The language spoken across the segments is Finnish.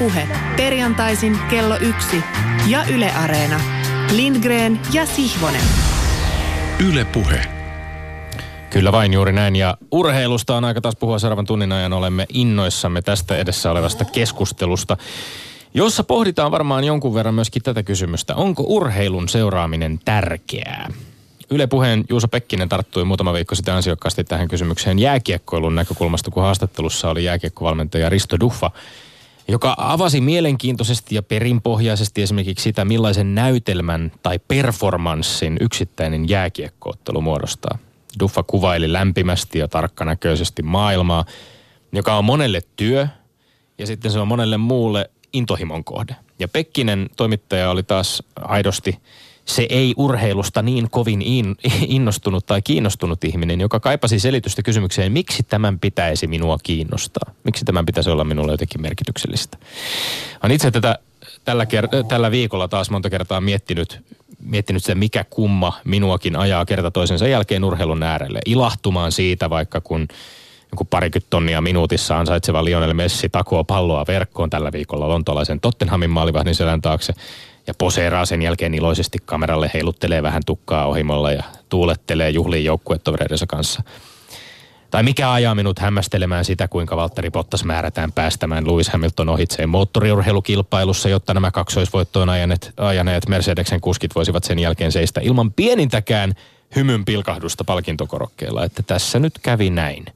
Puhe. Perjantaisin kello yksi ja Yle Areena. Lindgren ja Sihvonen. Yle Puhe. Kyllä vain juuri näin. Ja urheilusta on aika taas puhua seuraavan tunnin ajan. Olemme innoissamme tästä edessä olevasta keskustelusta, jossa pohditaan varmaan jonkun verran myöskin tätä kysymystä. Onko urheilun seuraaminen tärkeää? Yle Puheen Juuso Pekkinen tarttui muutama viikko sitten ansiokkaasti tähän kysymykseen jääkiekkoilun näkökulmasta, kun haastattelussa oli jääkiekkovalmentaja Risto Duffa, joka avasi mielenkiintoisesti ja perinpohjaisesti esimerkiksi sitä, millaisen näytelmän tai performanssin yksittäinen jääkiekkoottelu muodostaa. Duffa kuvaili lämpimästi ja tarkkanäköisesti maailmaa, joka on monelle työ ja sitten se on monelle muulle intohimon kohde. Ja Pekkinen toimittaja oli taas aidosti se ei urheilusta niin kovin in, innostunut tai kiinnostunut ihminen, joka kaipasi selitystä kysymykseen, miksi tämän pitäisi minua kiinnostaa? Miksi tämän pitäisi olla minulle jotenkin merkityksellistä? Olen itse tätä tällä, ker- tällä viikolla taas monta kertaa miettinyt, miettinyt sitä, mikä kumma minuakin ajaa kerta toisensa jälkeen urheilun äärelle. Ilahtumaan siitä vaikka kun joku parikymmentä tonnia minuutissa ansaitseva Lionel Messi takoo palloa verkkoon tällä viikolla lontolaisen Tottenhamin maalivahdin selän taakse – ja poseeraa sen jälkeen iloisesti kameralle, heiluttelee vähän tukkaa ohimolla ja tuulettelee juhliin joukkuetovereidensa kanssa. Tai mikä ajaa minut hämmästelemään sitä, kuinka Valtteri Bottas määrätään päästämään Lewis Hamilton ohitseen moottoriurheilukilpailussa, jotta nämä kaksoisvoittoon ajaneet, ajaneet Mercedeksen kuskit voisivat sen jälkeen seistä ilman pienintäkään hymyn pilkahdusta palkintokorokkeella, että tässä nyt kävi näin.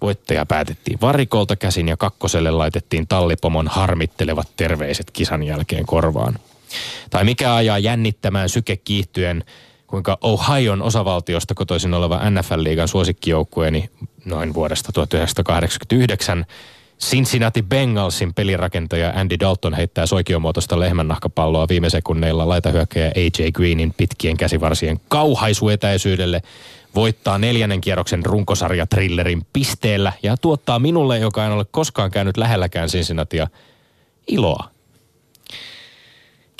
Voittaja päätettiin varikolta käsin ja kakkoselle laitettiin tallipomon harmittelevat terveiset kisan jälkeen korvaan. Tai mikä ajaa jännittämään syke kiihtyen, kuinka Ohio'n osavaltiosta kotoisin oleva NFL-liigan suosikkijoukkueeni noin vuodesta 1989 Cincinnati Bengalsin pelirakentaja Andy Dalton heittää soikiomuotoista lehmännahkapalloa viime sekunneilla laitahyökkäjä AJ Greenin pitkien käsivarsien kauhaisuetäisyydelle, voittaa neljännen kierroksen runkosarja trillerin pisteellä ja tuottaa minulle, joka en ole koskaan käynyt lähelläkään Cincinnatia, iloa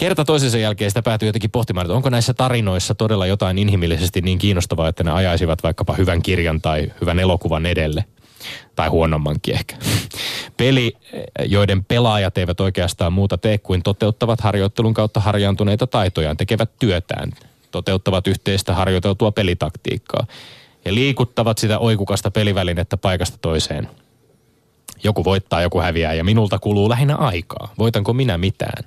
kerta toisensa jälkeen sitä päätyy jotenkin pohtimaan, että onko näissä tarinoissa todella jotain inhimillisesti niin kiinnostavaa, että ne ajaisivat vaikkapa hyvän kirjan tai hyvän elokuvan edelle. Tai huonommankin ehkä. Peli, joiden pelaajat eivät oikeastaan muuta tee kuin toteuttavat harjoittelun kautta harjaantuneita taitojaan, tekevät työtään, toteuttavat yhteistä harjoiteltua pelitaktiikkaa ja liikuttavat sitä oikukasta pelivälinettä paikasta toiseen. Joku voittaa, joku häviää ja minulta kuluu lähinnä aikaa. Voitanko minä mitään?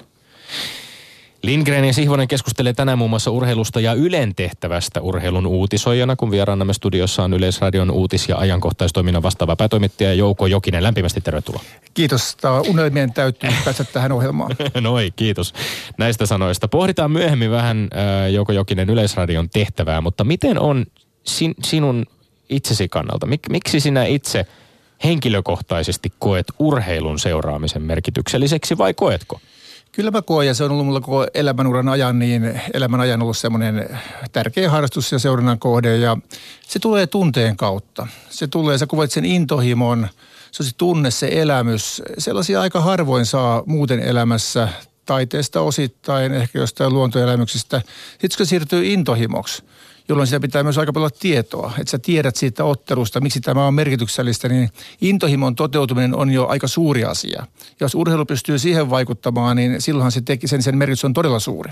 Lindgren ja Sihvonen keskustelee tänään muun muassa urheilusta ja Ylen tehtävästä urheilun uutisoijana, kun vieraanamme studiossa on Yleisradion uutis- ja ajankohtaistoiminnan vastaava päätoimittaja Jouko Jokinen. Lämpimästi tervetuloa. Kiitos. Tämä unelmien täytyy päästä tähän ohjelmaan. Noi, kiitos näistä sanoista. Pohditaan myöhemmin vähän äh, Jouko Jokinen Yleisradion tehtävää, mutta miten on sin, sinun itsesi kannalta? Mik, miksi sinä itse henkilökohtaisesti koet urheilun seuraamisen merkitykselliseksi vai koetko? Kyllä mä koen ja se on ollut mulla koko elämänuran ajan, niin elämän ajan ollut semmoinen tärkeä harrastus ja seurannan kohde ja se tulee tunteen kautta. Se tulee, sä kuvat sen intohimon, se on se tunne, se elämys. Sellaisia aika harvoin saa muuten elämässä taiteesta osittain, ehkä jostain luontoelämyksistä. Sitten kun se siirtyy intohimoksi, jolloin sitä pitää myös aika paljon tietoa. Että sä tiedät siitä ottelusta, miksi tämä on merkityksellistä, niin intohimon toteutuminen on jo aika suuri asia. Jos urheilu pystyy siihen vaikuttamaan, niin silloinhan se teki, sen, sen merkitys on todella suuri.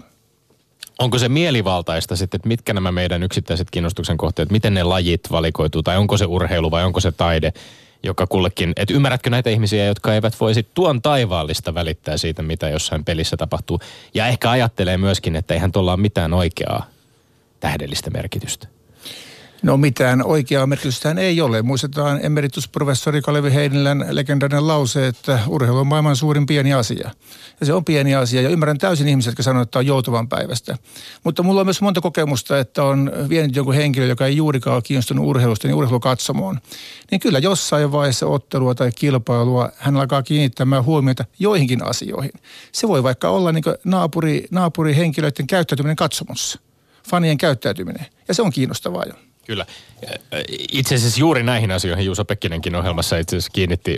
Onko se mielivaltaista sitten, että mitkä nämä meidän yksittäiset kiinnostuksen kohteet, miten ne lajit valikoituu, tai onko se urheilu vai onko se taide, joka kullekin, että ymmärrätkö näitä ihmisiä, jotka eivät voisi tuon taivaallista välittää siitä, mitä jossain pelissä tapahtuu. Ja ehkä ajattelee myöskin, että eihän tuolla ole mitään oikeaa tähdellistä merkitystä? No mitään oikeaa merkitystä ei ole. Muistetaan emeritusprofessori Kalevi Heinilän legendaarinen lause, että urheilu on maailman suurin pieni asia. Ja se on pieni asia ja ymmärrän täysin ihmiset, jotka sanoo, että on joutuvan päivästä. Mutta mulla on myös monta kokemusta, että on vienyt joku henkilö, joka ei juurikaan ole kiinnostunut urheilusta, niin urheilukatsomoon. Niin kyllä jossain vaiheessa ottelua tai kilpailua hän alkaa kiinnittämään huomiota joihinkin asioihin. Se voi vaikka olla niin naapuri, naapurihenkilöiden käyttäytyminen katsomossa – fanien käyttäytyminen. Ja se on kiinnostavaa jo. Kyllä. Itse asiassa juuri näihin asioihin Juuso Pekkinenkin ohjelmassa itse asiassa kiinnitti,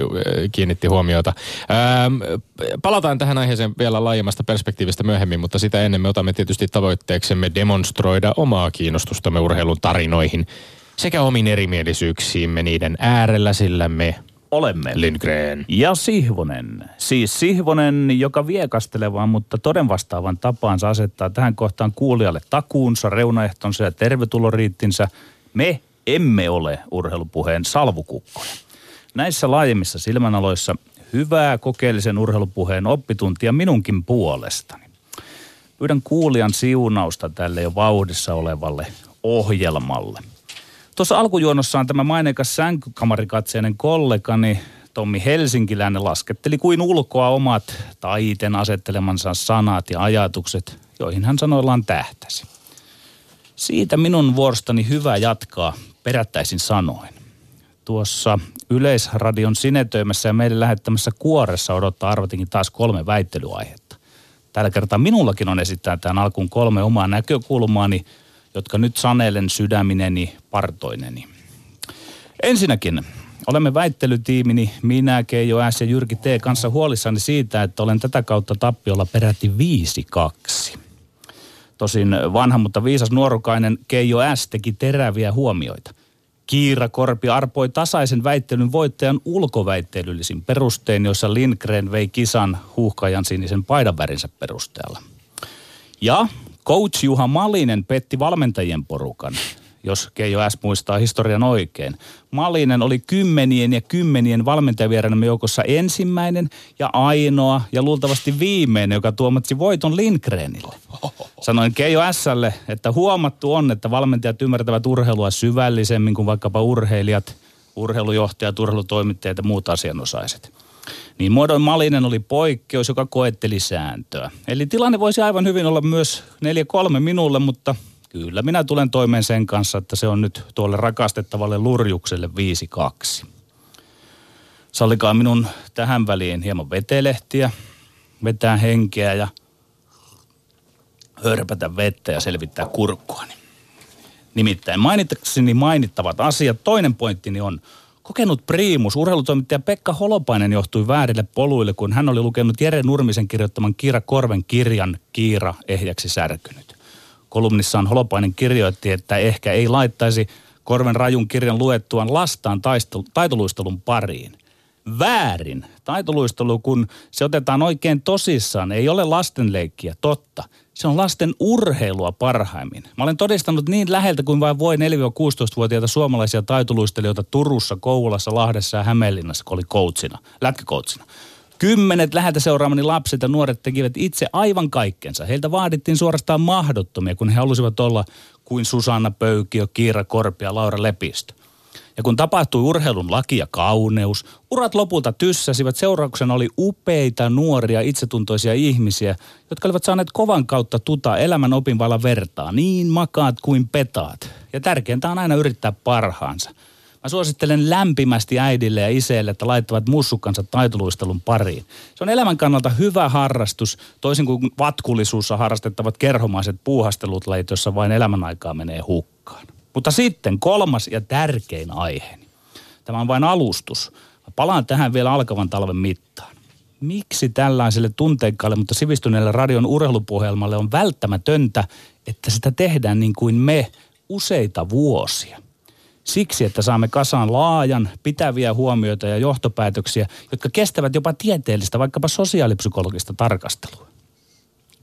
kiinnitti huomiota. Ähm, palataan tähän aiheeseen vielä laajemmasta perspektiivistä myöhemmin, mutta sitä ennen me otamme tietysti tavoitteeksemme demonstroida omaa kiinnostustamme urheilun tarinoihin sekä omiin erimielisyyksiimme niiden äärellä, sillä me olemme. Lindgren. Ja Sihvonen. Siis Sihvonen, joka viekastelevaan, mutta toden vastaavan tapaansa asettaa tähän kohtaan kuulijalle takuunsa, reunaehtonsa ja tervetuloriittinsä. Me emme ole urheilupuheen salvukukkoja. Näissä laajemmissa silmänaloissa hyvää kokeellisen urheilupuheen oppituntia minunkin puolestani. Pyydän kuulijan siunausta tälle jo vauhdissa olevalle ohjelmalle. Tuossa alkujuonossaan tämä maineikas sänkykamarikatseinen kollegani Tommi Helsinkiläinen lasketteli kuin ulkoa omat taiten asettelemansa sanat ja ajatukset, joihin hän sanoillaan tähtäsi. Siitä minun vuorostani hyvä jatkaa perättäisin sanoin. Tuossa Yleisradion sinetöimässä ja meille lähettämässä kuoressa odottaa arvatinkin taas kolme väittelyaihetta. Tällä kertaa minullakin on esittää tämän alkuun kolme omaa näkökulmaani, jotka nyt sanelen sydämineni partoineni. Ensinnäkin olemme väittelytiimini, minä, Keijo S ja Jyrki T kanssa huolissani siitä, että olen tätä kautta tappiolla peräti 5-2. Tosin vanha, mutta viisas nuorukainen Keijo S teki teräviä huomioita. Kiira Korpi arpoi tasaisen väittelyn voittajan ulkoväittelyllisin perustein, jossa Lindgren vei kisan huuhkajan sinisen paidanvärinsä perusteella. Ja coach Juha Malinen petti valmentajien porukan jos Keijo S muistaa historian oikein. Malinen oli kymmenien ja kymmenien valmentajavieraiden joukossa ensimmäinen ja ainoa ja luultavasti viimeinen, joka tuomatsi voiton Lindgrenille. Sanoin Keijo Slle, että huomattu on, että valmentajat ymmärtävät urheilua syvällisemmin kuin vaikkapa urheilijat, urheilujohtajat, urheilutoimittajat ja muut asianosaiset. Niin muodoin Malinen oli poikkeus, joka koetteli sääntöä. Eli tilanne voisi aivan hyvin olla myös 4-3 minulle, mutta Kyllä, minä tulen toimeen sen kanssa, että se on nyt tuolle rakastettavalle lurjukselle 5-2. Sallikaa minun tähän väliin hieman vetelehtiä, vetää henkeä ja hörpätä vettä ja selvittää kurkkuani. Nimittäin mainitakseni mainittavat asiat. Toinen pointtini on, kokenut priimus, urheilutoimittaja Pekka Holopainen johtui väärille poluille, kun hän oli lukenut Jere Nurmisen kirjoittaman Kiira Korven kirjan Kiira ehjäksi särkynyt kolumnissaan Holopainen kirjoitti, että ehkä ei laittaisi Korven rajun kirjan luettuaan lastaan taitoluistelun pariin. Väärin. Taitoluistelu, kun se otetaan oikein tosissaan, ei ole lastenleikkiä, totta. Se on lasten urheilua parhaimmin. Mä olen todistanut niin läheltä kuin vain voi 4-16-vuotiaita suomalaisia taitoluistelijoita Turussa, Kouvolassa, Lahdessa ja Hämeenlinnassa, kun oli coachina, lätkäcoachina. Kymmenet läheltä seuraamani lapset ja nuoret tekivät itse aivan kaikkensa. Heiltä vaadittiin suorastaan mahdottomia, kun he halusivat olla kuin Susanna Pöykiö, Kiira Korpi ja Laura Lepistö. Ja kun tapahtui urheilun laki ja kauneus, urat lopulta tyssäsivät. Seurauksena oli upeita, nuoria, itsetuntoisia ihmisiä, jotka olivat saaneet kovan kautta tuta elämän opinvalla vertaa, niin makaat kuin petaat. Ja tärkeintä on aina yrittää parhaansa – Mä suosittelen lämpimästi äidille ja iseille, että laittavat mussukkansa taitoluistelun pariin. Se on elämän kannalta hyvä harrastus, toisin kuin vatkullisuussa harrastettavat kerhomaiset puuhastelut lajit, jossa vain elämän aikaa menee hukkaan. Mutta sitten kolmas ja tärkein aihe. Tämä on vain alustus. Mä palaan tähän vielä alkavan talven mittaan. Miksi tällaiselle tunteikkaalle, mutta sivistyneelle radion urheilupuhelmalle on välttämätöntä, että sitä tehdään niin kuin me useita vuosia? Siksi, että saamme kasaan laajan, pitäviä huomioita ja johtopäätöksiä, jotka kestävät jopa tieteellistä, vaikkapa sosiaalipsykologista tarkastelua.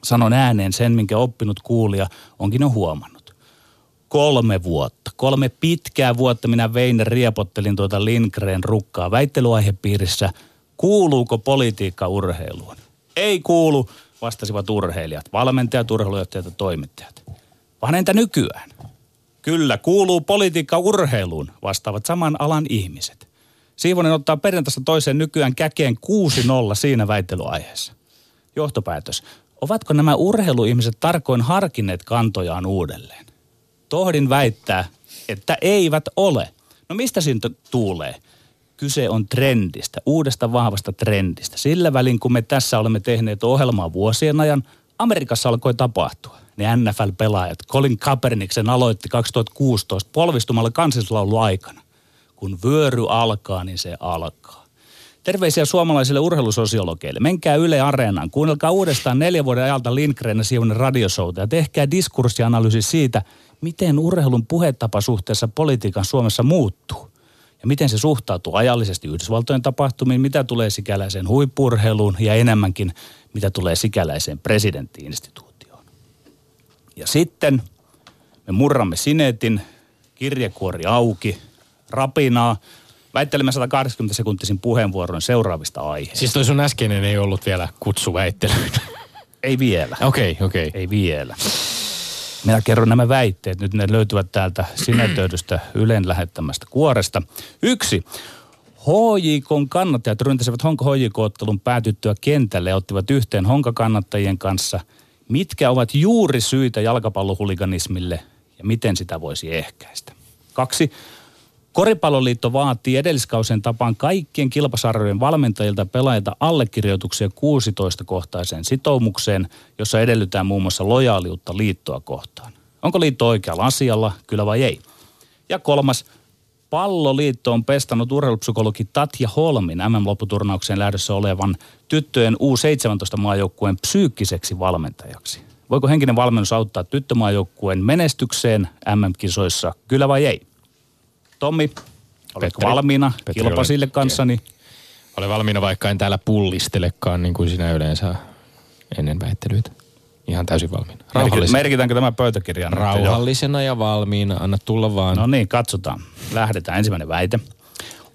Sanon ääneen sen, minkä oppinut kuulija onkin jo huomannut. Kolme vuotta, kolme pitkää vuotta minä vein riepottelin tuota Lindgren rukkaa väittelyaihepiirissä. Kuuluuko politiikka urheiluun? Ei kuulu, vastasivat urheilijat, valmentajat, urheilujohtajat ja toimittajat. Vaan entä nykyään? Kyllä, kuuluu politiikka urheiluun, vastaavat saman alan ihmiset. Siivonen ottaa perjantaista toiseen nykyään käkeen 6-0 siinä väittelyaiheessa. Johtopäätös. Ovatko nämä urheiluihmiset tarkoin harkinneet kantojaan uudelleen? Tohdin väittää, että eivät ole. No mistä siitä tuulee? Kyse on trendistä, uudesta vahvasta trendistä. Sillä välin, kun me tässä olemme tehneet ohjelmaa vuosien ajan, Amerikassa alkoi tapahtua ne NFL-pelaajat. Colin Kaepernick sen aloitti 2016 polvistumalla kansallislaulu aikana. Kun vyöry alkaa, niin se alkaa. Terveisiä suomalaisille urheilusosiologeille. Menkää Yle Areenaan. Kuunnelkaa uudestaan neljän vuoden ajalta Lindgren ja Sivunen radiosouta ja tehkää diskurssianalyysi siitä, miten urheilun puhetapa suhteessa politiikan Suomessa muuttuu. ja miten se suhtautuu ajallisesti Yhdysvaltojen tapahtumiin, mitä tulee sikäläiseen huippurheiluun ja enemmänkin mitä tulee sikäläiseen presidenttiinstituutioon. Ja sitten me murramme sinetin, kirjekuori auki, rapinaa, väittelemme 180 sekuntisin puheenvuoron seuraavista aiheista. Siis toi sun äskeinen ei ollut vielä kutsuväittelyitä. Ei vielä. Okei, okay, okei. Okay. Ei vielä. Minä kerron nämä väitteet. Nyt ne löytyvät täältä sinetöidystä Ylen lähettämästä kuoresta. Yksi. HJKn kannattajat ryntäsivät Honka HJK-ottelun päätyttyä kentälle ja ottivat yhteen Honka-kannattajien kanssa. Mitkä ovat juuri syitä jalkapallohuliganismille ja miten sitä voisi ehkäistä? Kaksi. Koripalloliitto vaatii edelliskausien tapaan kaikkien kilpasarjojen valmentajilta pelaajilta allekirjoituksia 16-kohtaiseen sitoumukseen, jossa edellytään muun muassa lojaaliutta liittoa kohtaan. Onko liitto oikealla asialla, kyllä vai ei? Ja kolmas, Palloliitto on pestannut urheilupsykologi Tatja Holmin MM-lopputurnaukseen lähdössä olevan tyttöjen U17-maajoukkueen psyykkiseksi valmentajaksi. Voiko henkinen valmennus auttaa tyttömaajoukkueen menestykseen MM-kisoissa, kyllä vai ei? Tommi, oletko Petteri. valmiina kilpasille olen- kanssani? Olen valmiina, vaikka en täällä pullistelekaan niin kuin sinä yleensä ennen väittelyitä. Ihan täysin valmiina. Rauhallisena, Merkitäänkö tämä pöytäkirjaan? jo? rauhallisena ja valmiina. Anna tulla vaan. No niin, katsotaan. Lähdetään. Ensimmäinen väite.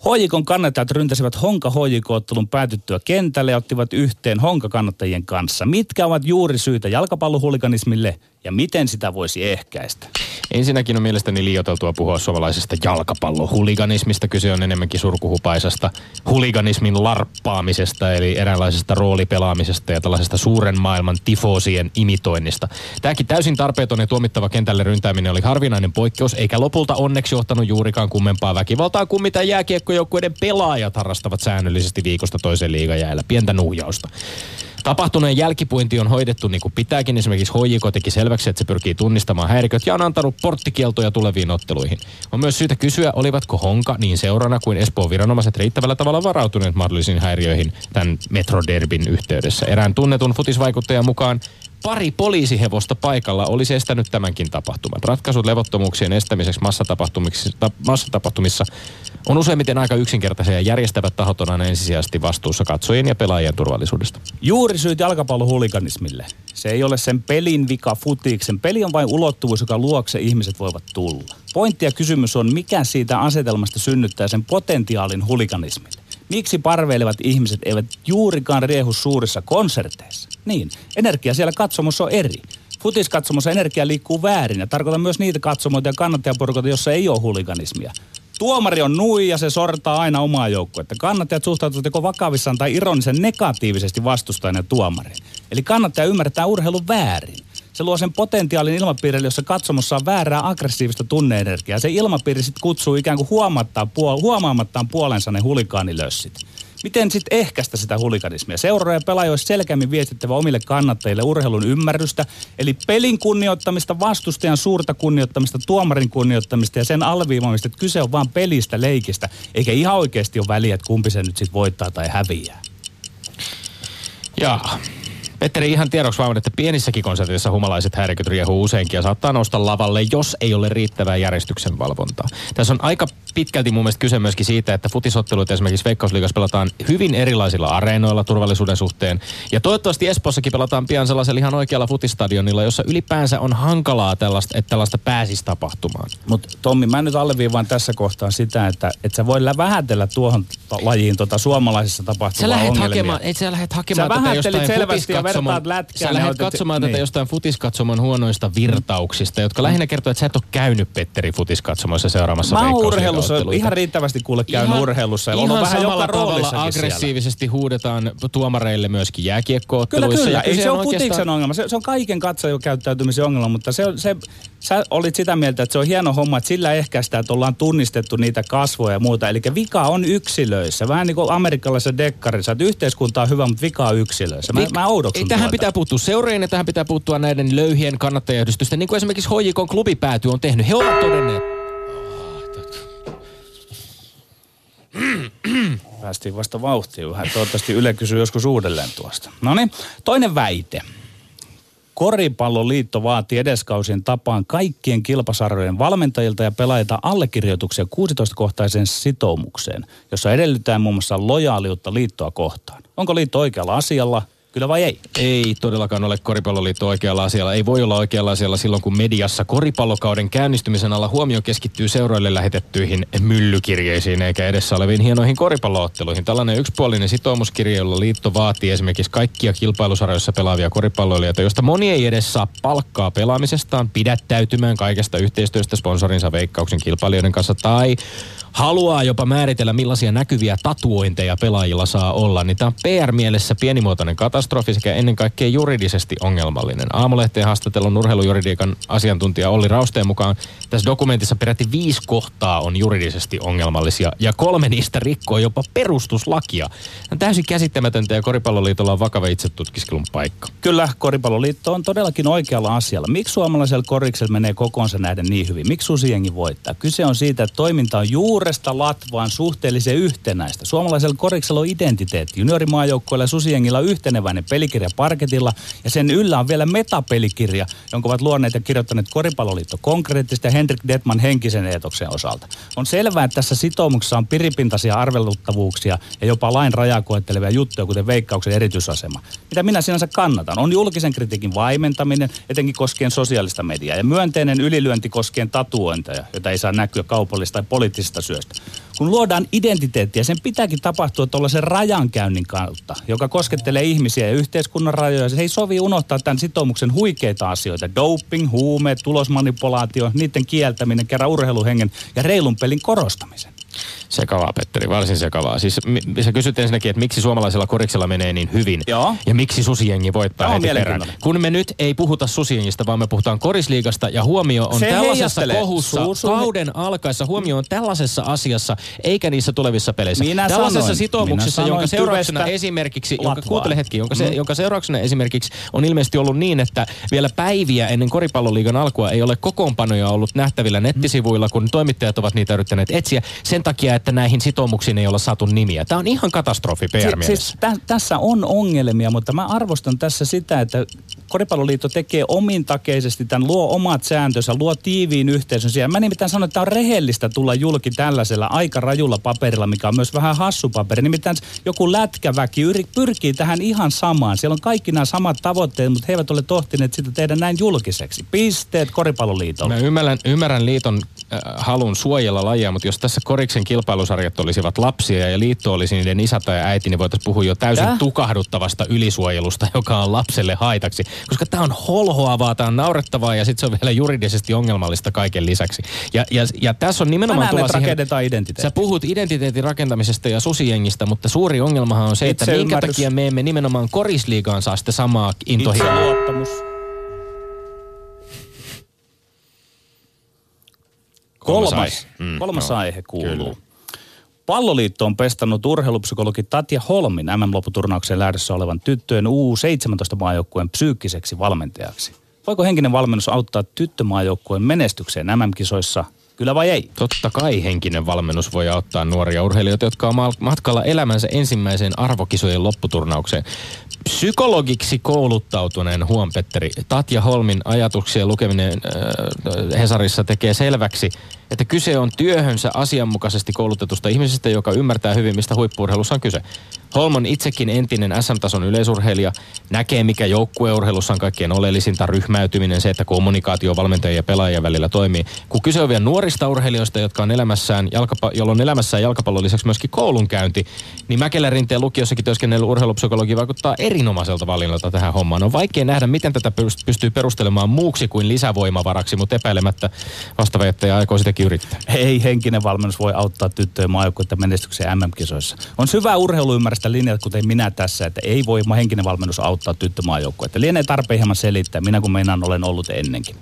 Hoikon kannattajat ryntäsivät Honka ottelun päätyttyä kentälle ja ottivat yhteen Honka-kannattajien kanssa. Mitkä ovat juuri syitä jalkapallohuliganismille ja miten sitä voisi ehkäistä? Ensinnäkin on mielestäni liioiteltua puhua suomalaisesta jalkapallohuliganismista. Kyse on enemmänkin surkuhupaisesta huliganismin larppaamisesta, eli eräänlaisesta roolipelaamisesta ja tällaisesta suuren maailman tifoosien imitoinnista. Tämäkin täysin tarpeeton ja tuomittava kentälle ryntääminen oli harvinainen poikkeus, eikä lopulta onneksi johtanut juurikaan kummempaa väkivaltaa kuin mitä jääkiekkojoukkueiden pelaajat harrastavat säännöllisesti viikosta toiseen liigajäällä. Pientä nuhjausta. Tapahtuneen jälkipuinti on hoidettu niin kuin pitääkin. Esimerkiksi HJK teki selväksi, että se pyrkii tunnistamaan häiriköt ja on antanut porttikieltoja tuleviin otteluihin. On myös syytä kysyä, olivatko Honka niin seurana kuin Espoon viranomaiset riittävällä tavalla varautuneet mahdollisiin häiriöihin tämän Metroderbin yhteydessä. Erään tunnetun futisvaikuttajan mukaan pari poliisihevosta paikalla olisi estänyt tämänkin tapahtuman. Ratkaisut levottomuuksien estämiseksi massatapahtumissa, ta- massatapahtumissa on useimmiten aika yksinkertaisia ja järjestävät tahot on aina ensisijaisesti vastuussa katsojien ja pelaajien turvallisuudesta. Juuri syyt jalkapallohuliganismille. Se ei ole sen pelin vika futiksen. Peli on vain ulottuvuus, joka luokse ihmiset voivat tulla. Pointti ja kysymys on, mikä siitä asetelmasta synnyttää sen potentiaalin huliganismille. Miksi parveilevat ihmiset eivät juurikaan riehu suurissa konserteissa? Niin, energia siellä katsomossa on eri. Futiskatsomossa energia liikkuu väärin ja tarkoitan myös niitä katsomoita ja kannattajaporukoita, jossa ei ole huliganismia. Tuomari on nui ja se sortaa aina omaa joukkuetta. Kannattajat suhtautuvat joko vakavissaan tai ironisen negatiivisesti vastustajan ja tuomariin. Eli kannattaja ymmärtää urheilun väärin. Se luo sen potentiaalin ilmapiirille, jossa katsomossa on väärää aggressiivista tunneenergiaa. Se ilmapiiri sitten kutsuu ikään kuin huomaamattaan puolensa ne hulikaanilössit. Miten sitten ehkäistä sitä huliganismia? Seuraa ja pelaaja olisi selkeämmin viestittävä omille kannattajille urheilun ymmärrystä, eli pelin kunnioittamista, vastustajan suurta kunnioittamista, tuomarin kunnioittamista ja sen alviivaamista, että kyse on vain pelistä, leikistä, eikä ihan oikeasti ole väliä, että kumpi se nyt sitten voittaa tai häviää. Jaa. Petteri, ihan tiedoksi vaan, että pienissäkin konserteissa humalaiset häiriköt riehuu useinkin ja saattaa nousta lavalle, jos ei ole riittävää järjestyksen valvontaa. Tässä on aika pitkälti mun mielestä kyse myöskin siitä, että futisotteluita esimerkiksi Veikkausliigassa pelataan hyvin erilaisilla areenoilla turvallisuuden suhteen. Ja toivottavasti Espoossakin pelataan pian sellaisella ihan oikealla futistadionilla, jossa ylipäänsä on hankalaa tällaista, että tällaista pääsisi tapahtumaan. Mutta Tommi, mä nyt alleviivaan tässä kohtaa sitä, että et sä voi lä- vähätellä tuohon lajiin tota suomalaisessa tapahtuvaa Sä lähdet ongelmia. hakemaan, et sä lähdet hakemaan Sä tätä jostain selvästi ja lätkään sä lähdet otit- katsomaan tätä niin. jostain futiskatsomon huonoista virtauksista, jotka lähinnä kertoo, että sä et ole käynyt Petteri futiskatsomoissa seuraamassa Mä urheilussa, ihan riittävästi kuule käynyt urheilussa. Ja ihan ollut vähän samalla joka tavalla roolissakin siellä. aggressiivisesti huudetaan tuomareille myöskin Kyllä, jääkiekkootteluissa. kyllä. ja Ei se on futiksen ongelma. Se, se on kaiken katsojakäyttäytymisen ongelma, mutta se, on- se, sä olit sitä mieltä, että se on hieno homma, että sillä ehkäistään, että ollaan tunnistettu niitä kasvoja ja muuta. Eli vika on yksilöissä. Vähän niin kuin amerikkalaisessa dekkarissa, että yhteiskunta on hyvä, mutta vika on yksilöissä. Mä, Vik- mä oudoksun tähän tuota. pitää puuttua seurien ja tähän pitää puuttua näiden löyhien kannattajayhdistysten, niin kuin esimerkiksi HJK klubipääty on tehnyt. He ovat todenneet, Päästiin vasta vauhtiin vähän. Toivottavasti Yle kysyy joskus uudelleen tuosta. No niin, toinen väite. Koripalloliitto vaati edeskausien tapaan kaikkien kilpasarjojen valmentajilta ja pelaajilta allekirjoituksia 16-kohtaiseen sitoumukseen, jossa edellytetään muun muassa lojaaliutta liittoa kohtaan. Onko liitto oikealla asialla – Kyllä vai ei? Ei todellakaan ole koripalloliitto oikealla asialla. Ei voi olla oikealla asialla silloin, kun mediassa koripallokauden käynnistymisen alla huomio keskittyy seuroille lähetettyihin myllykirjeisiin eikä edessä oleviin hienoihin koripallootteluihin. Tällainen yksipuolinen sitoumuskirje, jolla liitto vaatii esimerkiksi kaikkia kilpailusarjoissa pelaavia koripalloilijoita, joista moni ei edes saa palkkaa pelaamisestaan pidättäytymään kaikesta yhteistyöstä sponsorinsa veikkauksen kilpailijoiden kanssa tai haluaa jopa määritellä, millaisia näkyviä tatuointeja pelaajilla saa olla, niin tämä on PR-mielessä pienimuotoinen katastrofi sekä ennen kaikkea juridisesti ongelmallinen. Aamulehteen haastattelun urheilujuridiikan asiantuntija Olli Rausteen mukaan tässä dokumentissa peräti viisi kohtaa on juridisesti ongelmallisia ja kolme niistä rikkoo jopa perustuslakia. On täysin käsittämätöntä ja Koripalloliitolla on vakava itsetutkiskelun paikka. Kyllä, Koripalloliitto on todellakin oikealla asialla. Miksi suomalaisella koriksella menee kokoonsa näiden niin hyvin? Miksi susiengi voittaa? Kyse on siitä, että toiminta on juuri suuresta latvaan suhteellisen yhtenäistä. Suomalaisella koriksella on identiteetti. Juniorimaajoukkoilla ja susiengilla on yhteneväinen pelikirja parketilla ja sen yllä on vielä metapelikirja, jonka ovat luoneet ja kirjoittaneet Koripalloliitto konkreettisesti ja Henrik Detman henkisen eetoksen osalta. On selvää, että tässä sitoumuksessa on piripintaisia arveluttavuuksia ja jopa lain rajaa koettelevia juttuja, kuten veikkauksen erityisasema. Mitä minä sinänsä kannatan, on julkisen kritiikin vaimentaminen, etenkin koskien sosiaalista mediaa ja myönteinen ylilyönti koskien tatuointeja, jota ei saa näkyä kaupallista tai poliittisesta syöstä. Kun luodaan identiteettiä, sen pitääkin tapahtua tuollaisen rajankäynnin kautta, joka koskettelee ihmisiä ja yhteiskunnan rajoja. Se ei sovi unohtaa tämän sitoumuksen huikeita asioita. Doping, huumeet, tulosmanipulaatio, niiden kieltäminen, kerran urheiluhengen ja reilun pelin korostamisen. Sekavaa, Petteri, varsin sekavaa. Siis mi- sä kysyt ensinnäkin, että miksi suomalaisella koriksella menee niin hyvin. Joo. Ja miksi susijengi voittaa heti perään. Kun me nyt ei puhuta susijengistä, vaan me puhutaan korisliigasta ja huomio on Se tällaisessa kohussa, Su- su- kauden alkaessa, huomio on tällaisessa asiassa, eikä niissä tulevissa peleissä. Minä tällaisessa sanoin, sitoumuksessa, minä jonka seurauksena esimerkiksi, jonka, kuuntele hetki, jonka, se, Mm. jonka seurauksena esimerkiksi on ilmeisesti ollut niin, että vielä päiviä ennen koripalloliigan alkua ei ole kokoonpanoja ollut nähtävillä nettisivuilla, kun toimittajat ovat niitä yrittäneet etsiä sen takia, että näihin sitoumuksiin ei olla saatu nimiä. Tämä on ihan katastrofi Si- PR-mielessä. siis tä- tässä on ongelmia, mutta mä arvostan tässä sitä, että Koripalloliitto tekee omintakeisesti tämän, luo omat sääntönsä, luo tiiviin yhteisön siellä. Mä nimittäin sanon, että tämä on rehellistä tulla julki tällaisella aika rajulla paperilla, mikä on myös vähän hassu paperi. Nimittäin joku lätkäväki yri, pyrkii tähän ihan samaan. Siellä on kaikki nämä samat tavoitteet, mutta he eivät ole tohtineet sitä tehdä näin julkiseksi. Pisteet Koripalloliitolle. Mä ymmärrän, ymmärrän liiton halun suojella lajia, mutta jos tässä koriksen kilpailusarjat olisivat lapsia ja liitto olisi niiden isä tai äiti, niin voitaisiin puhua jo täysin Tää? tukahduttavasta ylisuojelusta, joka on lapselle haitaksi. Koska tämä on holhoavaa, tämä on naurettavaa ja sitten se on vielä juridisesti ongelmallista kaiken lisäksi. Ja, ja, ja tässä on nimenomaan tulla siihen... rakennetaan identiteetti. Sä puhut identiteetin rakentamisesta ja susijengistä, mutta suuri ongelmahan on se, että minkä Itseymmärrys. takia me emme nimenomaan korisliigaan saa sitä samaa intohimoa. Itseluottamus. Kolmas Kolmas, aihe. Mm, kolmas joo. aihe kuuluu. Kyllä. Palloliitto on pestannut urheilupsykologi Tatja Holmin MM-lopputurnaukseen lähdössä olevan tyttöjen U17-maajoukkueen psyykkiseksi valmentajaksi. Voiko henkinen valmennus auttaa tyttömaajoukkueen menestykseen MM-kisoissa? Kyllä vai ei? Totta kai henkinen valmennus voi auttaa nuoria urheilijoita, jotka on ma- matkalla elämänsä ensimmäiseen arvokisojen lopputurnaukseen. Psykologiksi kouluttautuneen huom Petteri Tatja Holmin ajatuksien lukeminen äh, Hesarissa tekee selväksi, että kyse on työhönsä asianmukaisesti koulutetusta ihmisestä, joka ymmärtää hyvin, mistä huippuurheilussa on kyse. Holm on itsekin entinen SM-tason yleisurheilija, näkee mikä joukkueurheilussa on kaikkein oleellisinta ryhmäytyminen, se, että kommunikaatio valmentajien ja pelaajien välillä toimii. Kun kyse on vielä nuorista urheilijoista, jotka on elämässään, jalkapa- jolla on elämässään jalkapallon lisäksi myöskin koulunkäynti, niin Mäkelän rinteen lukiossakin työskennellyt urheilupsykologi vaikuttaa erinomaiselta valinnalta tähän hommaan. On vaikea nähdä, miten tätä pyst- pystyy perustelemaan muuksi kuin lisävoimavaraksi, mutta epäilemättä vastaväittäjä aikoo sitäkin yrittää. Ei henkinen valmennus voi auttaa tyttöjen maajoukkuetta menestykseen MM-kisoissa. On syvää urheiluymmärrystä linjat, kuten minä tässä, että ei voi henkinen valmennus auttaa tyttömaajoukkuetta. Lienee tarpeen hieman selittää, minä kun meinaan olen ollut ennenkin.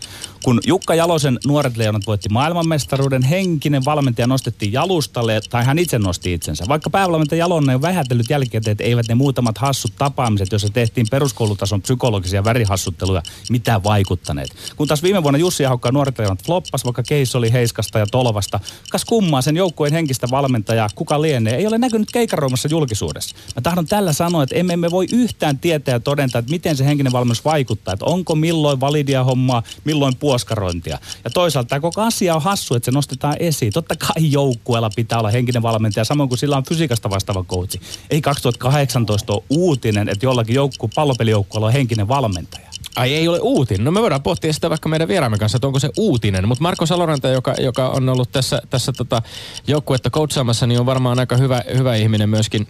Kun Jukka Jalosen nuoret leonat voitti maailmanmestaruuden, henkinen valmentaja nostettiin jalustalle, tai hän itse nosti itsensä. Vaikka päävalmentaja Jalonen on vähätellyt jälkikäteen, eivät ne muutamat hassut tapaamiset, joissa tehtiin peruskoulutason psykologisia värihassutteluja, mitä vaikuttaneet. Kun taas viime vuonna Jussi Ahokka nuoret leonat floppas, vaikka keis oli heiska Markasta ja Tolvasta. Kas kummaa sen joukkueen henkistä valmentajaa, kuka lienee, ei ole näkynyt keikaroimassa julkisuudessa. Mä tahdon tällä sanoa, että emme me voi yhtään tietää ja todentaa, että miten se henkinen valmennus vaikuttaa. Että onko milloin validia hommaa, milloin puoskarointia. Ja toisaalta tämä koko asia on hassu, että se nostetaan esiin. Totta kai joukkueella pitää olla henkinen valmentaja, samoin kuin sillä on fysiikasta vastaava coachi. Ei 2018 ole uutinen, että jollakin joukku, pallopelijoukkueella on henkinen valmentaja. Ai ei ole uutinen. No me voidaan pohtia sitä vaikka meidän vieraamme kanssa, että onko se uutinen. Mutta Marko Saloranta, joka, joka on ollut tässä, tässä tota joukkuetta coachaamassa, niin on varmaan aika hyvä, hyvä ihminen myöskin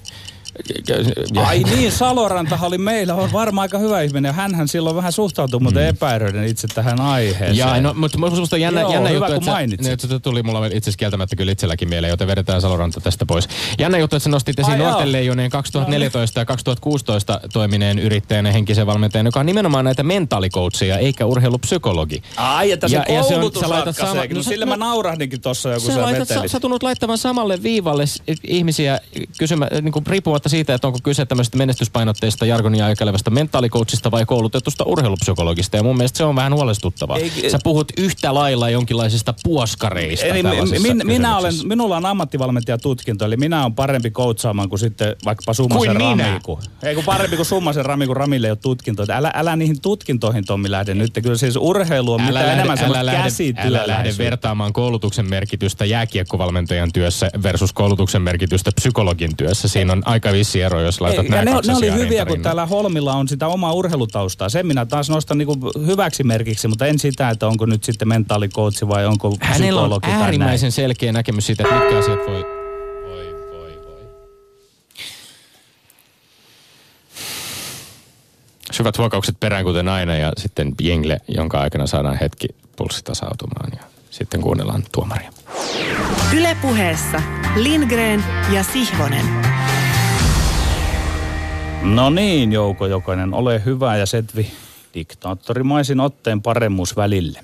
Ai niin, Salorantahan oli meillä, on varmaan aika hyvä ihminen. Hänhän silloin vähän suhtautuu, mutta mm. epäilyiden itse tähän aiheeseen. Ja, no, mutta minusta on jännä, Joo, jännä hyvä, juttu, että mainitsit. se, se tuli mulla itse asiassa kieltämättä kyllä itselläkin mieleen, joten vedetään Saloranta tästä pois. Jännä juttu, että sä nostit esiin nuorten joo. leijonien 2014 ja 2016 toimineen yrittäjän ja henkisen valmentajan, joka on nimenomaan näitä mentaalikoutseja eikä urheilupsykologi. Ai, että se Ja- ja se on- koulutus sä laitat sama- no No, sillä no- mä naurahdinkin tuossa joku Sä, laitat, sä, sä tunnut laittamaan samalle viivalle ihmisiä kysymä, niin kuin riippumatta siitä, että onko kyse tämmöisestä menestyspainotteista jargonia aikalevasta mentaalikoutsista vai koulutetusta urheilupsykologista. Ja mun mielestä se on vähän huolestuttavaa. Ei- Sä puhut yhtä lailla jonkinlaisista puoskareista Eli min, minä olen, minulla on ammattivalmentajatutkinto, eli minä olen parempi coachaamaan kuin sitten vaikkapa Summasen Kuin minä. Rami. Kun, ei kun parempi kuin Summasen Rami, kun Ramille ei ole tutkintoa. Älä, älä niihin tutkintoihin Tommi lähde nyt. Kyllä siis urheilu on mitä lähde, enemmän älä, lähde, älä lähde vertaamaan koulutuksen merkitystä jääkiekkovalmentajan työssä versus koulutuksen merkitystä psykologin työssä. Siinä on aika vissi ero, jos laitat Ei, nämä ja ne, ne oli hyviä, kun rinnan. täällä Holmilla on sitä omaa urheilutaustaa. Sen minä taas nostan niinku hyväksi merkiksi, mutta en sitä, että onko nyt sitten mentaalikoutsi vai onko Hänellä on psykologi tai näin. äärimmäisen selkeä näkemys siitä, että mitkä asiat voi... Voi, voi, voi. Syvät huokaukset perään kuten aina ja sitten jengle, jonka aikana saadaan hetki pulssi tasautumaan ja sitten kuunnellaan tuomaria. Ylepuheessa Lindgren ja Sihvonen. No niin, Jouko Jokainen, ole hyvä ja setvi diktaattorimaisin otteen paremmuus välille.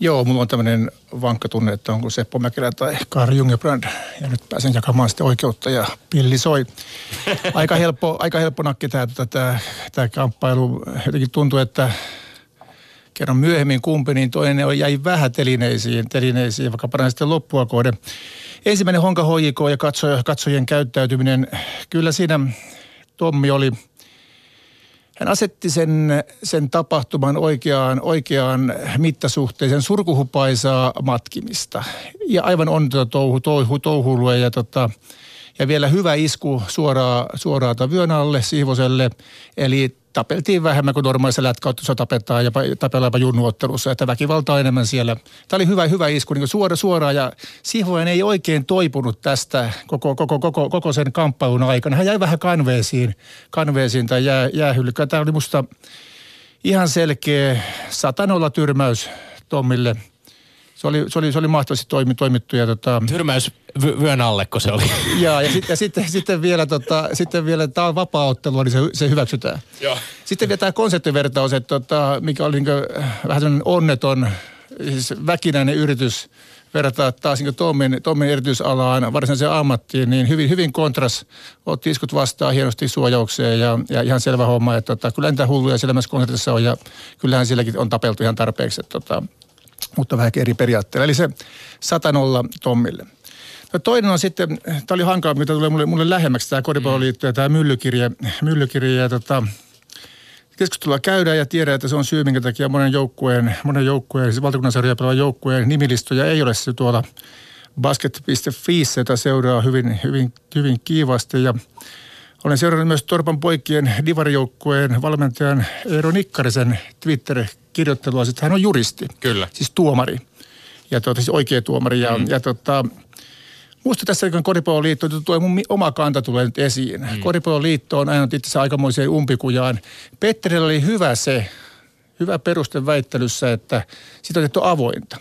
Joo, mulla on tämmöinen vankka tunne, että onko Seppo Mäkelä tai Karl Jungebrand. Ja nyt pääsen jakamaan sitten oikeutta ja pilli soi. Aika helppo, aika helppo nakki tämä, tota, tämä, tämä kamppailu. Jotenkin tuntuu, että kerran myöhemmin kumpi, niin toinen oli- jäi vähän telineisiin, telineisiin vaikka paran sitten loppua kohden. Ensimmäinen Honka HJK ja katsoja, katsojien käyttäytyminen. Kyllä siinä Tommi oli, hän asetti sen, sen tapahtuman oikeaan, oikeaan mittasuhteeseen surkuhupaisaa matkimista. Ja aivan onnetonta touhu, touhu, touhulua ja, tota, ja vielä hyvä isku suoraan, suoraan vyön alle Sihvoselle. Eli tapeltiin vähemmän kuin normaalissa lätkäottelussa tapetaan ja tapellaan jopa junnuottelussa, että väkivaltaa enemmän siellä. Tämä oli hyvä, hyvä isku, niin suora, suoraan ja Sihvonen ei oikein toipunut tästä koko, koko, koko, koko sen kamppailun aikana. Hän jäi vähän kanveesiin, kanveesiin tai jää, jäähyllykkään. Tämä oli musta ihan selkeä satanolla tyrmäys Tommille. Se oli, se oli, se oli mahtavasti toimi, toimittu ja tota, Tyrmäys vy- vyön alle, kun se oli. ja, ja, sitten, ja sitten, sitten, vielä, tota, sitten vielä, tämä on vapaa-ottelua, niin se, se hyväksytään. Joo. Sitten vielä tämä konseptivertaus, että tota, mikä oli niin vähän onneton, siis väkinäinen yritys verrata taas niin Tommin, Tommin erityisalaan varsinaiseen ammattiin, niin hyvin, hyvin kontras otti iskut vastaan hienosti suojaukseen ja, ja ihan selvä homma, että tota, kyllä niitä hulluja siellä myös konsertissa on ja kyllähän silläkin on tapeltu ihan tarpeeksi, että, tota, mutta vähän eri periaatteella. Eli se 100 nolla Tommille. No toinen on sitten, tämä oli hankala, mitä tulee mulle, mulle lähemmäksi, tämä koripalloliitto ja tämä myllykirja, myllykirja ja tota, keskustelua käydään ja tiedän, että se on syy, minkä takia monen joukkueen, monen joukkueen, siis valtakunnan sarjaa pelaavan joukkueen nimilistoja ei ole se tuolla basket.fi, jota seuraa hyvin, hyvin, hyvin kiivasti ja olen seurannut myös Torpan poikien divarijoukkueen valmentajan Eero Nikkarisen Twitter-kirjoittelua, että hän on juristi. Kyllä. Siis tuomari. Ja tuota, siis oikea tuomari. Ja, mm. ja tota, Musta tässä kun Koripalloliitto, tuo mun oma kanta tulee nyt esiin. Mm. Koripalloliitto on ajanut itse aikamoiseen umpikujaan. Petterillä oli hyvä se, hyvä peruste väittelyssä, että sitä on tehty avointa.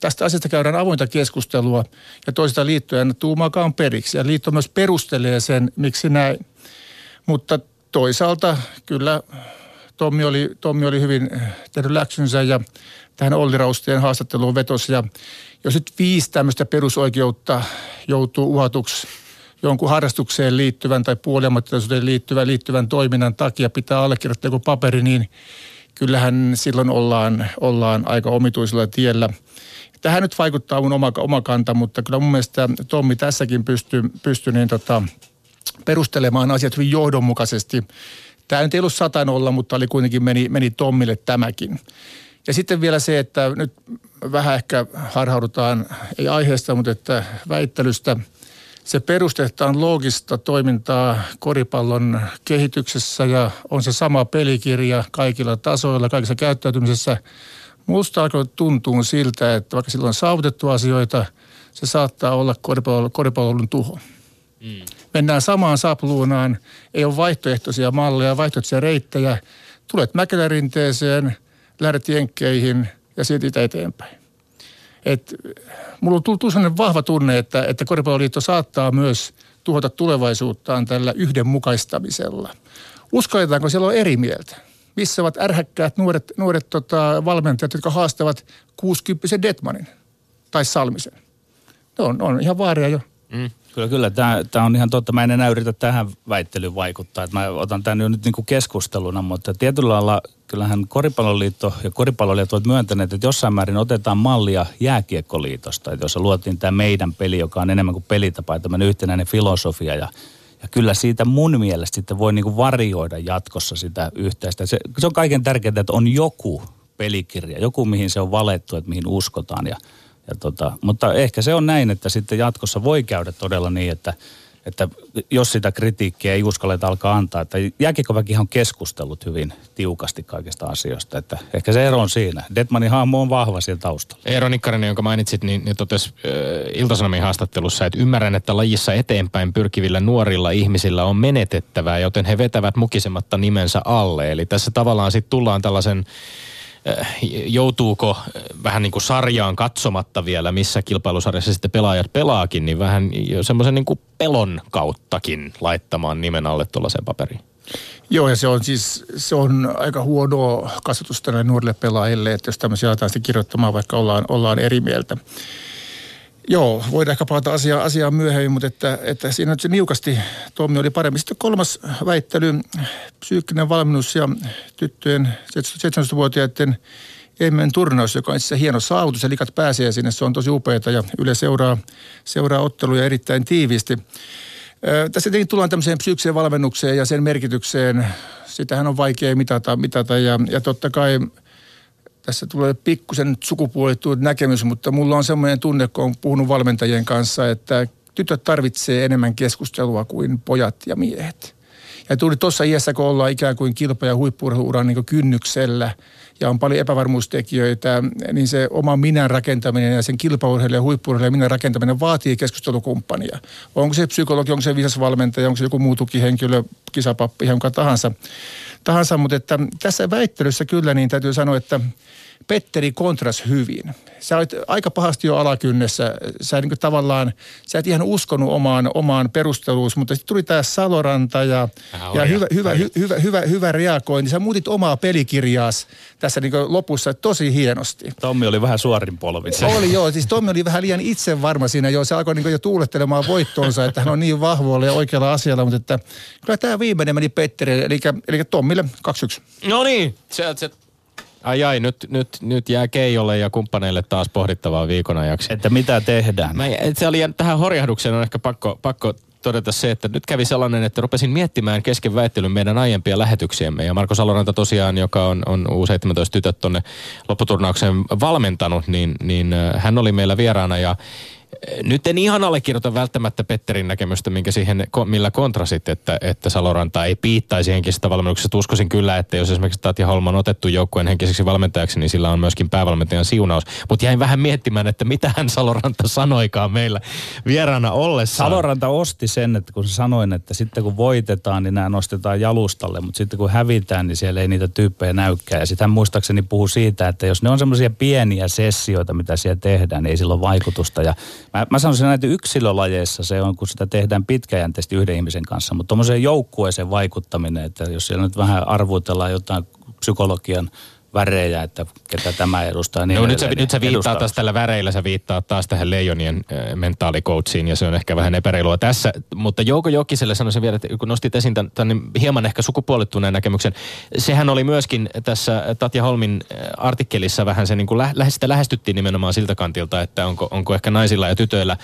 Tästä asiasta käydään avointa keskustelua ja toista liittoja annettu tuumaakaan periksi. Ja liitto myös perustelee sen, miksi näin. Mutta toisaalta kyllä Tommi oli, Tommi oli hyvin tehnyt läksynsä ja tähän Olli Rausteen haastatteluun vetosi. Ja jos nyt viisi tämmöistä perusoikeutta joutuu uhatuksi jonkun harrastukseen liittyvän tai puoliammattilaisuuteen liittyvän, liittyvän toiminnan takia pitää allekirjoittaa joku paperi, niin kyllähän silloin ollaan, ollaan aika omituisella tiellä. Tähän nyt vaikuttaa mun oma, oma kanta, mutta kyllä mun mielestä Tommi tässäkin pystyy, pystyy niin tota, perustelemaan asiat hyvin johdonmukaisesti. Tämä nyt ei ollut satanolla, mutta oli kuitenkin meni, meni Tommille tämäkin. Ja sitten vielä se, että nyt vähän ehkä harhaudutaan, ei aiheesta, mutta että väittelystä. Se perustetaan loogista toimintaa koripallon kehityksessä ja on se sama pelikirja kaikilla tasoilla, kaikissa käyttäytymisessä. Musta alkoi tuntuu siltä, että vaikka silloin on saavutettu asioita, se saattaa olla koripallon tuho. Mm. Mennään samaan sapluunaan, ei ole vaihtoehtoisia malleja, vaihtoehtoisia reittejä. Tulet Mäkelärinteeseen, lähdet jenkkeihin ja siitä eteenpäin. Et, mulla on tullut sellainen vahva tunne, että, että Koripalloliitto saattaa myös tuhota tulevaisuuttaan tällä yhdenmukaistamisella. Uskalletaanko siellä on eri mieltä? Missä ovat ärhäkkäät nuoret, nuoret tota, valmentajat, jotka haastavat 60 Detmanin tai Salmisen? Ne on, on ihan vaaria jo. Mm. Kyllä, kyllä. Tämä, tämä on ihan totta. Mä en enää yritä tähän väittelyyn vaikuttaa. Että mä otan tämän jo nyt niin kuin keskusteluna, mutta tietyllä lailla kyllähän Koripalloliitto ja Koripalloliitto ovat myöntäneet, että jossain määrin otetaan mallia Jääkiekkoliitosta, että jossa luotiin tämä meidän peli, joka on enemmän kuin pelitapa, tämmöinen yhtenäinen filosofia ja ja kyllä siitä mun mielestä sitten voi niinku varioida jatkossa sitä yhteistä. Se, se on kaiken tärkeintä, että on joku pelikirja, joku mihin se on valettu, että mihin uskotaan. Ja, ja tota, mutta ehkä se on näin, että sitten jatkossa voi käydä todella niin, että – että jos sitä kritiikkiä ei uskalleta alkaa antaa, että jääkiekoväki on keskustellut hyvin tiukasti kaikista asioista, että ehkä se ero on siinä. Detmanin hahmo on vahva siellä taustalla. Eero Nikkarinen, jonka mainitsit, niin, niin totesi äh, Ilta-Sanomien haastattelussa, että ymmärrän, että lajissa eteenpäin pyrkivillä nuorilla ihmisillä on menetettävää, joten he vetävät mukisematta nimensä alle. Eli tässä tavallaan sitten tullaan tällaisen joutuuko äh, vähän niin kuin sarjaan katsomatta vielä, missä kilpailusarjassa sitten pelaajat pelaakin, niin vähän jo semmoisen niin kuin pelon kauttakin laittamaan nimen alle tuollaiseen paperiin. Joo, ja se on siis se on aika huono kasvatus tänne nuorille pelaajille, että jos tämmöisiä aletaan sitten kirjoittamaan, vaikka ollaan, ollaan eri mieltä. Joo, voidaan ehkä palata asiaan, asiaan myöhemmin, mutta että, että siinä nyt se niukasti Tommi oli paremmin. Sitten kolmas väittely, psyykkinen valmennus ja tyttöjen 17-vuotiaiden Emmen turnaus, joka on itse hieno saavutus ja likat pääsee sinne. Se on tosi upeaa ja Yle seuraa, seuraa otteluja erittäin tiiviisti. Tässä tietenkin tullaan tämmöiseen psyykkiseen valmennukseen ja sen merkitykseen. Sitähän on vaikea mitata, mitata ja, ja totta kai – tässä tulee pikkusen sukupuolittu näkemys, mutta mulla on semmoinen tunne, kun on puhunut valmentajien kanssa, että tytöt tarvitsee enemmän keskustelua kuin pojat ja miehet. Ja tuli tuossa iässä, kun ollaan ikään kuin kilpa- ja huippurheiluuran niin kynnyksellä ja on paljon epävarmuustekijöitä, niin se oma minän rakentaminen ja sen kilpaurheilijan ja huippurheilijan minän rakentaminen vaatii keskustelukumppania. Onko se psykologi, onko se viisas valmentaja, onko se joku muu tukihenkilö, kisapappi, jonka tahansa. tahansa. Mutta että tässä väittelyssä kyllä niin täytyy sanoa, että – Petteri kontras hyvin. Sä olit aika pahasti jo alakynnessä. Sä niin tavallaan, sä et ihan uskonut omaan, omaan perusteluus, mutta sitten tuli tämä Saloranta ja, ja hyvä, hyvä, hy, hyvä, hyvä, hyvä reagointi. Sä muutit omaa pelikirjaas tässä niin lopussa tosi hienosti. Tommi oli vähän suorin polvin. Oli joo, siis Tommi oli vähän liian itsevarma siinä jo. Se alkoi niin jo tuulettelemaan voittoonsa, että hän on niin vahvoilla ja oikealla asialla, mutta että kyllä tämä viimeinen meni Petteri, eli, eli Tommille 2-1. No niin, se, se Ai ai, nyt, nyt, nyt jää Keijolle ja kumppaneille taas pohdittavaa viikon ajaksi. Että mitä tehdään? Mä, se oli, tähän horjahdukseen on ehkä pakko, pakko todeta se, että nyt kävi sellainen, että rupesin miettimään kesken väittelyn meidän aiempia lähetyksiämme. Ja Marko Saloranta tosiaan, joka on, on U17 tytöt tonne lopputurnaukseen valmentanut, niin, niin äh, hän oli meillä vieraana ja nyt en ihan allekirjoita välttämättä Petterin näkemystä, minkä siihen, millä kontrasit, että, että Saloranta ei piittaisi henkisestä valmennuksesta. Uskoisin kyllä, että jos esimerkiksi Tatja Holman on otettu joukkueen henkiseksi valmentajaksi, niin sillä on myöskin päävalmentajan siunaus. Mutta jäin vähän miettimään, että mitä hän Saloranta sanoikaan meillä vieraana ollessa. Saloranta osti sen, että kun sanoin, että sitten kun voitetaan, niin nämä nostetaan jalustalle, mutta sitten kun hävitään, niin siellä ei niitä tyyppejä näykään. Ja sitten hän muistaakseni puhuu siitä, että jos ne on semmoisia pieniä sessioita, mitä siellä tehdään, niin ei sillä ole vaikutusta. Ja Mä, mä sanoisin näitä yksilölajeissa se on, kun sitä tehdään pitkäjänteisesti yhden ihmisen kanssa, mutta tuommoiseen joukkueeseen vaikuttaminen, että jos siellä nyt vähän arvuutellaan jotain psykologian värejä, että ketä tämä edustaa. Niin no, nyt, sä, edelleen, nyt sä niin viittaa edustaa. taas tällä väreillä, sä viittaat taas tähän leijonien äh, mentaalikoutsiin ja se on ehkä vähän epäreilua tässä. Mutta Jouko Jokiselle sanoisin vielä, että kun nostit esiin tämän, tämän hieman ehkä sukupuolittuneen näkemyksen, sehän oli myöskin tässä Tatja Holmin äh, artikkelissa vähän se niin kuin lä- sitä lähestyttiin nimenomaan siltä kantilta, että onko, onko ehkä naisilla ja tytöillä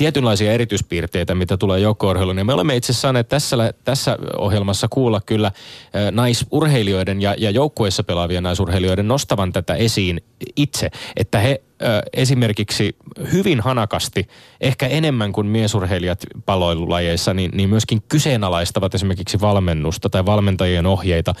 tietynlaisia erityispiirteitä, mitä tulee joukko Ja me olemme itse asiassa saaneet tässä, tässä ohjelmassa kuulla kyllä naisurheilijoiden ja, ja joukkueissa pelaavien naisurheilijoiden nostavan tätä esiin itse, että he esimerkiksi hyvin hanakasti, ehkä enemmän kuin miesurheilijat paloilulajeissa, niin, niin myöskin kyseenalaistavat esimerkiksi valmennusta tai valmentajien ohjeita,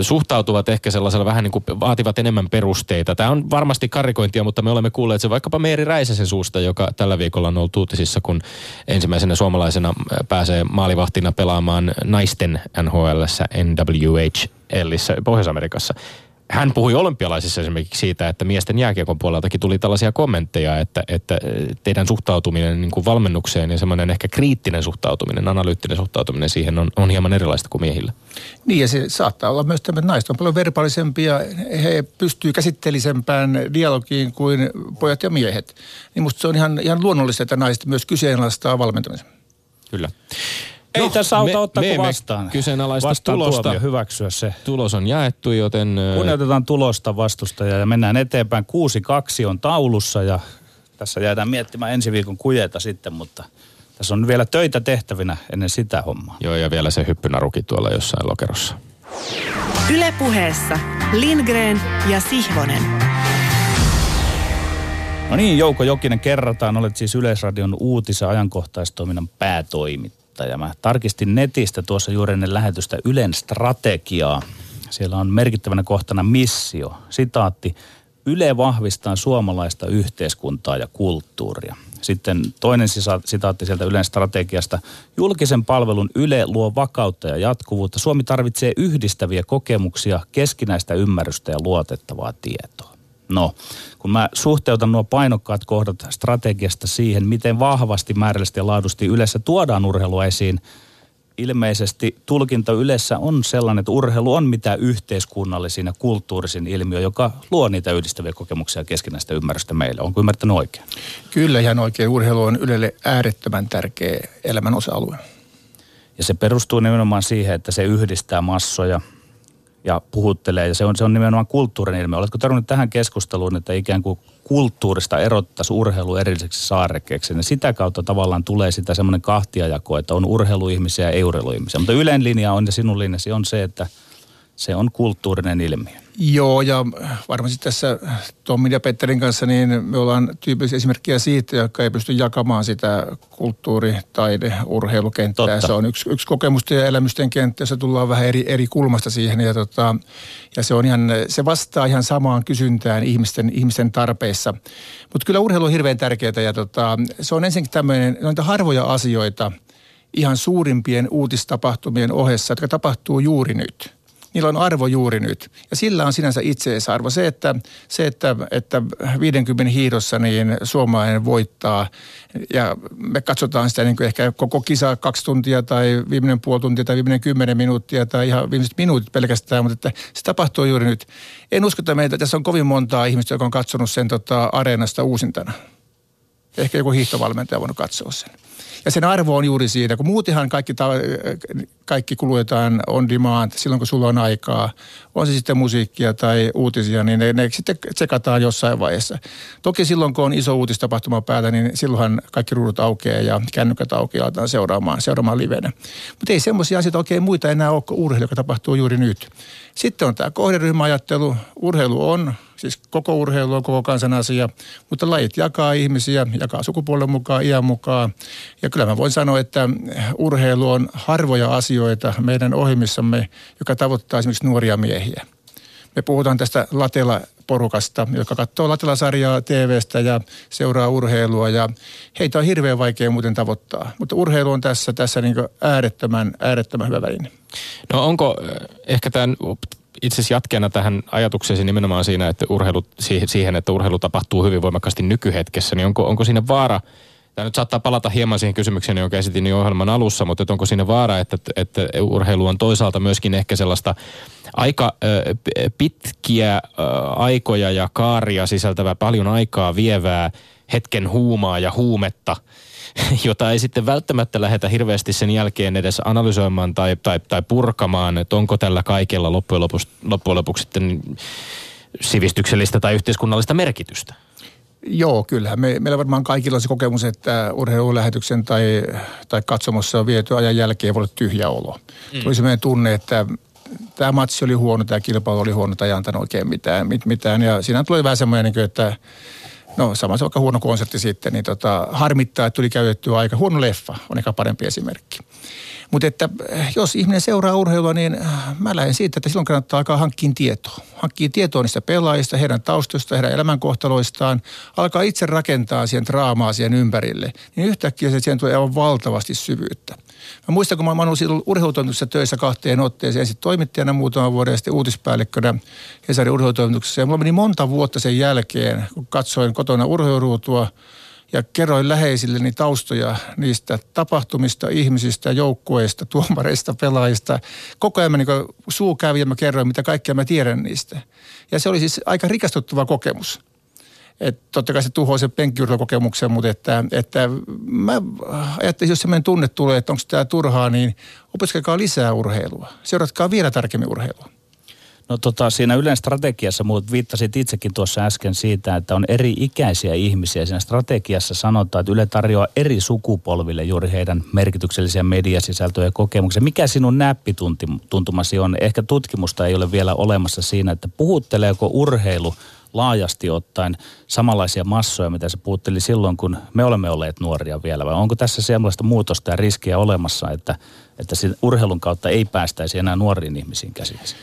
suhtautuvat ehkä sellaisella vähän niin kuin vaativat enemmän perusteita. Tämä on varmasti karikointia, mutta me olemme kuulleet se vaikkapa Meeri Räisäsen suusta, joka tällä viikolla on ollut uutisissa, kun ensimmäisenä suomalaisena pääsee maalivahtina pelaamaan naisten NHLssä NWHLissä Pohjois-Amerikassa hän puhui olympialaisissa esimerkiksi siitä, että miesten jääkiekon puoleltakin tuli tällaisia kommentteja, että, että teidän suhtautuminen niin kuin valmennukseen ja semmoinen ehkä kriittinen suhtautuminen, analyyttinen suhtautuminen siihen on, on hieman erilaista kuin miehillä. Niin ja se saattaa olla myös että naiset on paljon verbaalisempia, he pystyy käsitteellisempään dialogiin kuin pojat ja miehet. Niin musta se on ihan, ihan luonnollista, että naiset myös kyseenalaistaa valmentamisen. Kyllä. Ei No, tässä auta me- ottaa me kuin vastaan. kyseenalaista vastaan tulosta. tuomio, hyväksyä se. Tulos on jaettu, joten... Kunnioitetaan tulosta vastustajaa ja mennään eteenpäin. 6-2 on taulussa ja tässä jäädään miettimään ensi viikon kujeita sitten, mutta tässä on vielä töitä tehtävinä ennen sitä hommaa. Joo, ja vielä se hyppynaruki tuolla jossain lokerossa. Ylepuheessa Lindgren ja Sihvonen. No niin, Jouko Jokinen kerrataan. Olet siis Yleisradion uutis- ja ajankohtaistoiminnan päätoimittaja. Mä tarkistin netistä tuossa juuri ennen lähetystä Ylen strategiaa. Siellä on merkittävänä kohtana missio. Sitaatti. Yle vahvistaa suomalaista yhteiskuntaa ja kulttuuria. Sitten toinen sitaatti sieltä Ylen strategiasta. Julkisen palvelun Yle luo vakautta ja jatkuvuutta. Suomi tarvitsee yhdistäviä kokemuksia, keskinäistä ymmärrystä ja luotettavaa tietoa. No, kun mä suhteutan nuo painokkaat kohdat strategiasta siihen, miten vahvasti, määrällisesti ja laadusti yleensä tuodaan urheilua esiin, ilmeisesti tulkinta yleensä on sellainen, että urheilu on mitä yhteiskunnallisin ja kulttuurisin ilmiö, joka luo niitä yhdistäviä kokemuksia ja keskinäistä ymmärrystä meille. Onko ymmärtänyt oikein? Kyllä ihan oikein. Urheilu on Ylelle äärettömän tärkeä elämän osa-alue. Ja se perustuu nimenomaan siihen, että se yhdistää massoja ja puhuttelee. Ja se on, se on nimenomaan kulttuurin ilmiö. Oletko tarvinnut tähän keskusteluun, että ikään kuin kulttuurista erottaisi urheilu erilliseksi saarekkeeksi. Ja sitä kautta tavallaan tulee sitä semmoinen kahtiajako, että on urheiluihmisiä ja ei-urheiluihmisiä. Mutta yleinen linja on ja sinun linjasi on se, että se on kulttuurinen ilmiö. Joo, ja varmasti tässä Tommin ja Petterin kanssa niin me ollaan tyypillisiä esimerkkejä siitä, jotka ei pysty jakamaan sitä kulttuuri-, taide-, urheilukenttää. Totta. Se on yksi, yksi kokemusten ja elämysten kenttä, jossa tullaan vähän eri, eri kulmasta siihen. Ja, tota, ja se, on ihan, se vastaa ihan samaan kysyntään ihmisten, ihmisten tarpeissa. Mutta kyllä urheilu on hirveän tärkeää ja tota, se on ensinnäkin tämmöinen, noita harvoja asioita ihan suurimpien uutistapahtumien ohessa, jotka tapahtuu juuri nyt niillä on arvo juuri nyt. Ja sillä on sinänsä itseisarvo. Se, että, se, että, että 50 hiidossa niin suomalainen voittaa ja me katsotaan sitä niin kuin ehkä koko kisa kaksi tuntia tai viimeinen puoli tuntia tai viimeinen kymmenen minuuttia tai ihan viimeiset minuutit pelkästään, mutta että se tapahtuu juuri nyt. En usko, että meitä tässä on kovin montaa ihmistä, joka on katsonut sen tota, areenasta uusintana. Ehkä joku hiihtovalmentaja on voinut katsoa sen. Ja sen arvo on juuri siinä, kun muutenhan kaikki, kaikki kulutetaan on demand silloin, kun sulla on aikaa. On se sitten musiikkia tai uutisia, niin ne, ne sitten tsekataan jossain vaiheessa. Toki silloin, kun on iso uutistapahtuma päällä, niin silloinhan kaikki ruudut aukeaa ja kännykät aukeaa aletaan seuraamaan, seuraamaan livenä. Mutta ei semmoisia asioita oikein muita enää ole kuin urheilu, joka tapahtuu juuri nyt. Sitten on tämä kohderyhmäajattelu. Urheilu on, siis koko urheilu on koko kansan asia, mutta lajit jakaa ihmisiä, jakaa sukupuolen mukaan, iän mukaan. Ja kyllä mä voin sanoa, että urheilu on harvoja asioita meidän ohjelmissamme, joka tavoittaa esimerkiksi nuoria miehiä. Me puhutaan tästä Latela-porukasta, joka katsoo Latela-sarjaa TVstä ja seuraa urheilua ja heitä on hirveän vaikea muuten tavoittaa. Mutta urheilu on tässä, tässä niin äärettömän, äärettömän hyvä väline. No onko äh, ehkä tämän itse asiassa jatkeena tähän ajatuksesi nimenomaan siinä, että urheilu, siihen, että urheilu tapahtuu hyvin voimakkaasti nykyhetkessä, niin onko, onko siinä vaara? Tämä nyt saattaa palata hieman siihen kysymykseen, jonka esitin jo ohjelman alussa, mutta että onko siinä vaara, että, että urheilu on toisaalta myöskin ehkä sellaista aika pitkiä aikoja ja kaaria sisältävää, paljon aikaa vievää hetken huumaa ja huumetta, jota ei sitten välttämättä lähdetä hirveästi sen jälkeen edes analysoimaan tai, tai, tai purkamaan, että onko tällä kaikella loppujen lopuksi, loppujen lopuksi sitten sivistyksellistä tai yhteiskunnallista merkitystä. Joo, kyllä. Me, meillä varmaan kaikilla on se kokemus, että urheilulähetyksen tai, tai katsomossa on viety ajan jälkeen voi olla tyhjä olo. Mm. Tuli sellainen tunne, että tämä matsi oli huono, tämä kilpailu oli huono, tai ei antanut oikein mitään. Mit, mitään. Ja siinä tuli vähän semmoinen, niin että no sama se vaikka huono konsertti sitten, niin tota, harmittaa, että tuli käytettyä aika. Huono leffa on ehkä parempi esimerkki. Mutta että eh, jos ihminen seuraa urheilua, niin eh, mä lähden siitä, että silloin kannattaa alkaa hankkia tietoa. Hankkia tietoa niistä pelaajista, heidän taustoista, heidän elämänkohtaloistaan. Alkaa itse rakentaa siihen draamaa siihen ympärille. Niin yhtäkkiä se siihen tulee aivan valtavasti syvyyttä. Mä muistan, kun mä olen ollut urheilutoimituksessa töissä kahteen otteeseen, ensin toimittajana muutaman vuoden ja sitten uutispäällikkönä Hesarin urheilutoimituksessa. Ja mulla meni monta vuotta sen jälkeen, kun katsoin kotona urheiluruutua – ja kerroin läheisilleni taustoja niistä tapahtumista, ihmisistä, joukkueista, tuomareista, pelaajista. Koko ajan mä niin suu kävi ja mä kerroin, mitä kaikkea mä tiedän niistä. Ja se oli siis aika rikastuttava kokemus. Et totta kai se tuhoaa sen penkkiurheilukokemuksen, mutta että, että mä ajattelin, jos sellainen tunne tulee, että onko tämä turhaa, niin opiskelkaa lisää urheilua. Seuratkaa vielä tarkemmin urheilua. No tota, siinä Ylen strategiassa, muut viittasit itsekin tuossa äsken siitä, että on eri ikäisiä ihmisiä. Siinä strategiassa sanotaan, että Yle tarjoaa eri sukupolville juuri heidän merkityksellisiä mediasisältöjä ja kokemuksia. Mikä sinun näppituntumasi on? Ehkä tutkimusta ei ole vielä olemassa siinä, että puhutteleeko urheilu laajasti ottaen samanlaisia massoja, mitä se puhutteli silloin, kun me olemme olleet nuoria vielä? Vai onko tässä sellaista muutosta ja riskiä olemassa, että, että urheilun kautta ei päästäisi enää nuoriin ihmisiin käsiksi?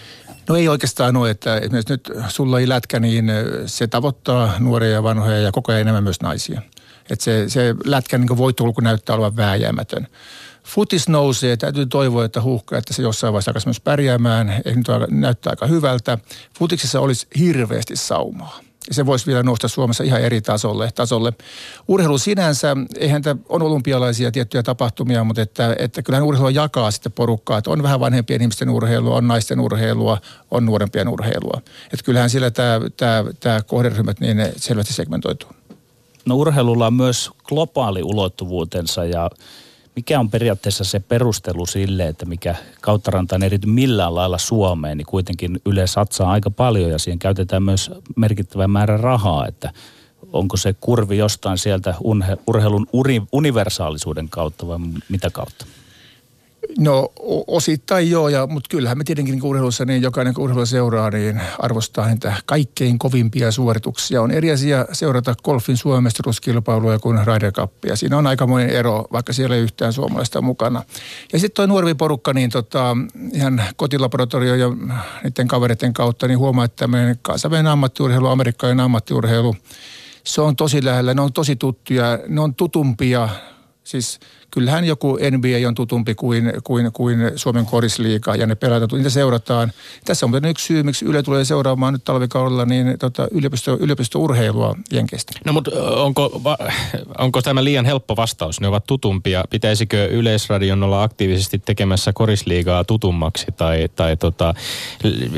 No ei oikeastaan ole, että esimerkiksi nyt sulla ei lätkä, niin se tavoittaa nuoria ja vanhoja ja koko ajan enemmän myös naisia. Että se, se lätkän niin voittolku näyttää olevan vääjäämätön. Futis nousee, täytyy toivoa, että huuhka, että se jossain vaiheessa alkaisi myös pärjäämään. Ehkä nyt näyttää aika hyvältä. Futiksessa olisi hirveästi saumaa se voisi vielä nousta Suomessa ihan eri tasolle. tasolle. Urheilu sinänsä, eihän tämä on olympialaisia tiettyjä tapahtumia, mutta että, että kyllähän urheilu jakaa sitten porukkaa. Että on vähän vanhempien ihmisten urheilua, on naisten urheilua, on nuorempien urheilua. Että kyllähän sillä tämä, tämä, tämä kohderyhmät niin selvästi segmentoituu. No urheilulla on myös globaali ulottuvuutensa ja mikä on periaatteessa se perustelu sille, että mikä kauttarantaan erity millään lailla Suomeen, niin kuitenkin Yle satsaa aika paljon ja siihen käytetään myös merkittävä määrä rahaa, että onko se kurvi jostain sieltä urheilun universaalisuuden kautta vai mitä kautta? No osittain joo, ja, mutta kyllähän me tietenkin niin urheilussa, niin jokainen kun urheilu seuraa, niin arvostaa niitä kaikkein kovimpia suorituksia. On eri asia seurata golfin Suomen kuin Ryder Cupia. Siinä on aikamoinen ero, vaikka siellä ei yhtään suomalaista mukana. Ja sitten tuo nuorvi porukka, niin tota, ihan kotilaboratorio ja niiden kavereiden kautta, niin huomaa, että tämmöinen kansainvälinen ammattiurheilu, amerikkalainen ammattiurheilu, se on tosi lähellä, ne on tosi tuttuja, ne on tutumpia, siis – kyllähän joku NBA on tutumpi kuin, kuin, kuin Suomen korisliiga ja ne pelataan, niitä seurataan. Tässä on yksi syy, miksi Yle tulee seuraamaan nyt talvikaudella niin tota, yliopisto, yliopistourheilua Jenkeistä. No mutta onko, onko tämä liian helppo vastaus? Ne ovat tutumpia. Pitäisikö Yleisradion olla aktiivisesti tekemässä korisliigaa tutummaksi tai, tai tota,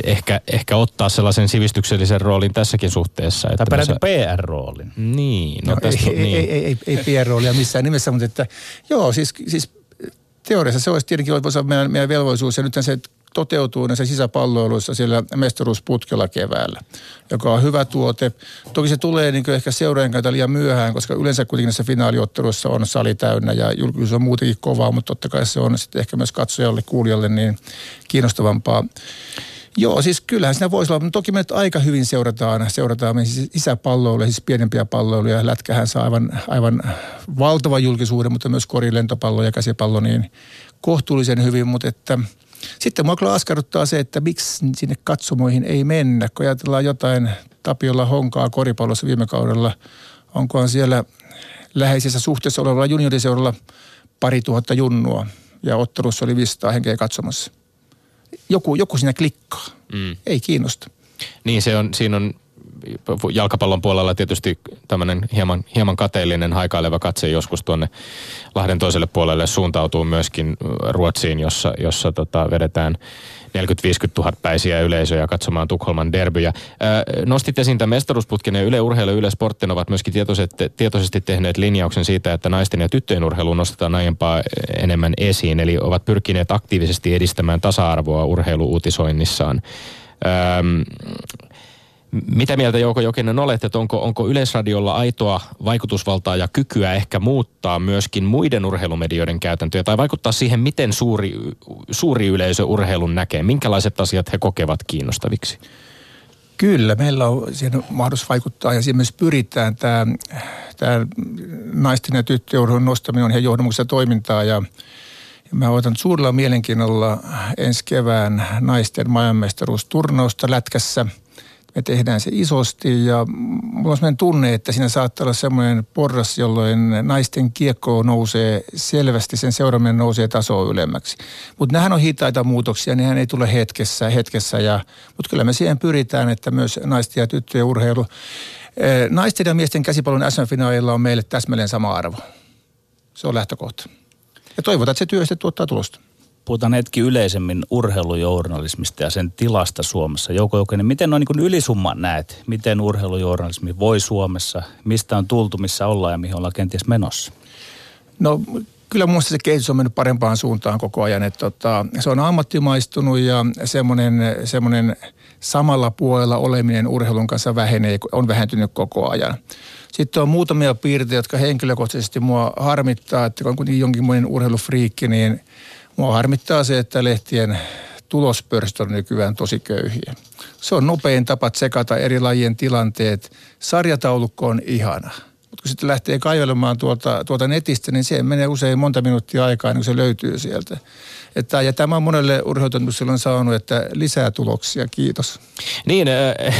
ehkä, ehkä ottaa sellaisen sivistyksellisen roolin tässäkin suhteessa? Että tai peräti PR-roolin. Niin. No, no tästä, ei, niin. Ei, ei, ei, ei PR-roolia missään nimessä, mutta että joo, siis, siis teoriassa se olisi tietenkin olisi meidän, meidän velvollisuus ja nythän se toteutuu näissä sisäpalloiluissa siellä mestaruusputkella keväällä, joka on hyvä tuote. Toki se tulee niin ehkä seuraajan kautta liian myöhään, koska yleensä kuitenkin näissä finaaliotteluissa on sali täynnä ja julkisuus on muutenkin kovaa, mutta totta kai se on sitten ehkä myös katsojalle, kuulijalle niin kiinnostavampaa. Joo, siis kyllähän siinä voisi olla, mutta toki me nyt aika hyvin seurataan, seurataan me siis isäpalloiluja, siis pienempiä palloiluja. Lätkähän saa aivan, aivan valtava julkisuuden, mutta myös kori, lentopallo ja käsipallo niin kohtuullisen hyvin, mutta että sitten mua kyllä askarruttaa se, että miksi sinne katsomoihin ei mennä, kun ajatellaan jotain Tapiolla honkaa koripallossa viime kaudella, onkohan siellä läheisessä suhteessa olevalla junioriseuralla pari tuhatta junnua ja ottelussa oli 500 henkeä katsomassa joku, joku siinä klikkaa. Mm. Ei kiinnosta. Niin se on, siinä on jalkapallon puolella tietysti tämmöinen hieman, hieman kateellinen haikaileva katse joskus tuonne Lahden toiselle puolelle suuntautuu myöskin Ruotsiin, jossa, jossa tota, vedetään 40-50 000 päisiä yleisöjä katsomaan Tukholman derbyjä. Nostit esiin tämän mestaruusputken ja Yle Urheilu ja Yle Sportin ovat myöskin tietoisesti, tietoisesti tehneet linjauksen siitä, että naisten ja tyttöjen urheilu nostetaan aiempaa enemmän esiin. Eli ovat pyrkineet aktiivisesti edistämään tasa-arvoa urheiluuutisoinnissaan. Öm, mitä mieltä Jouko Jokinen olet, että onko, onko Yleisradiolla aitoa vaikutusvaltaa ja kykyä ehkä muuttaa myöskin muiden urheilumedioiden käytäntöjä tai vaikuttaa siihen, miten suuri, suuri yleisö urheilun näkee? Minkälaiset asiat he kokevat kiinnostaviksi? Kyllä, meillä on siihen mahdollisuus vaikuttaa ja siihen myös pyritään. Tämä, tämä naisten ja tyttöjen nostaminen on ihan johdonmukaista toimintaa ja Mä otan suurella mielenkiinnolla ensi kevään naisten maailmanmestaruusturnausta lätkässä – me tehdään se isosti ja mulla on sellainen tunne, että siinä saattaa olla semmoinen porras, jolloin naisten kiekko nousee selvästi, sen seuraaminen nousee tasoa ylemmäksi. Mutta nämähän on hitaita muutoksia, nehän ei tule hetkessä, hetkessä ja, mutta kyllä me siihen pyritään, että myös naisten ja tyttöjen urheilu. Eh, naisten ja miesten käsipallon SM-finaalilla on meille täsmälleen sama arvo. Se on lähtökohta. Ja toivotaan, että se työ sitten tuottaa tulosta puhutaan hetki yleisemmin urheilujournalismista ja sen tilasta Suomessa. Jouko Jokinen, miten noin niin ylisumman näet? Miten urheilujournalismi voi Suomessa? Mistä on tultu, missä ollaan ja mihin ollaan kenties menossa? No kyllä mun se kehitys on mennyt parempaan suuntaan koko ajan. Että tota, se on ammattimaistunut ja semmoinen, semmoinen samalla puolella oleminen urheilun kanssa vähenee, on vähentynyt koko ajan. Sitten on muutamia piirteitä, jotka henkilökohtaisesti mua harmittaa, että kun on kuitenkin jonkinmoinen urheilufriikki, niin – Mua harmittaa se, että lehtien tulospörssit on nykyään tosi köyhiä. Se on nopein tapa tsekata eri lajien tilanteet. Sarjataulukko on ihana. Mutta kun sitten lähtee kaivelemaan tuolta, tuolta netistä, niin siihen menee usein monta minuuttia aikaa, niin kun se löytyy sieltä. Että, ja tämä on monelle urheilutoimitukselle on saanut, että lisää tuloksia, kiitos. Niin, äh,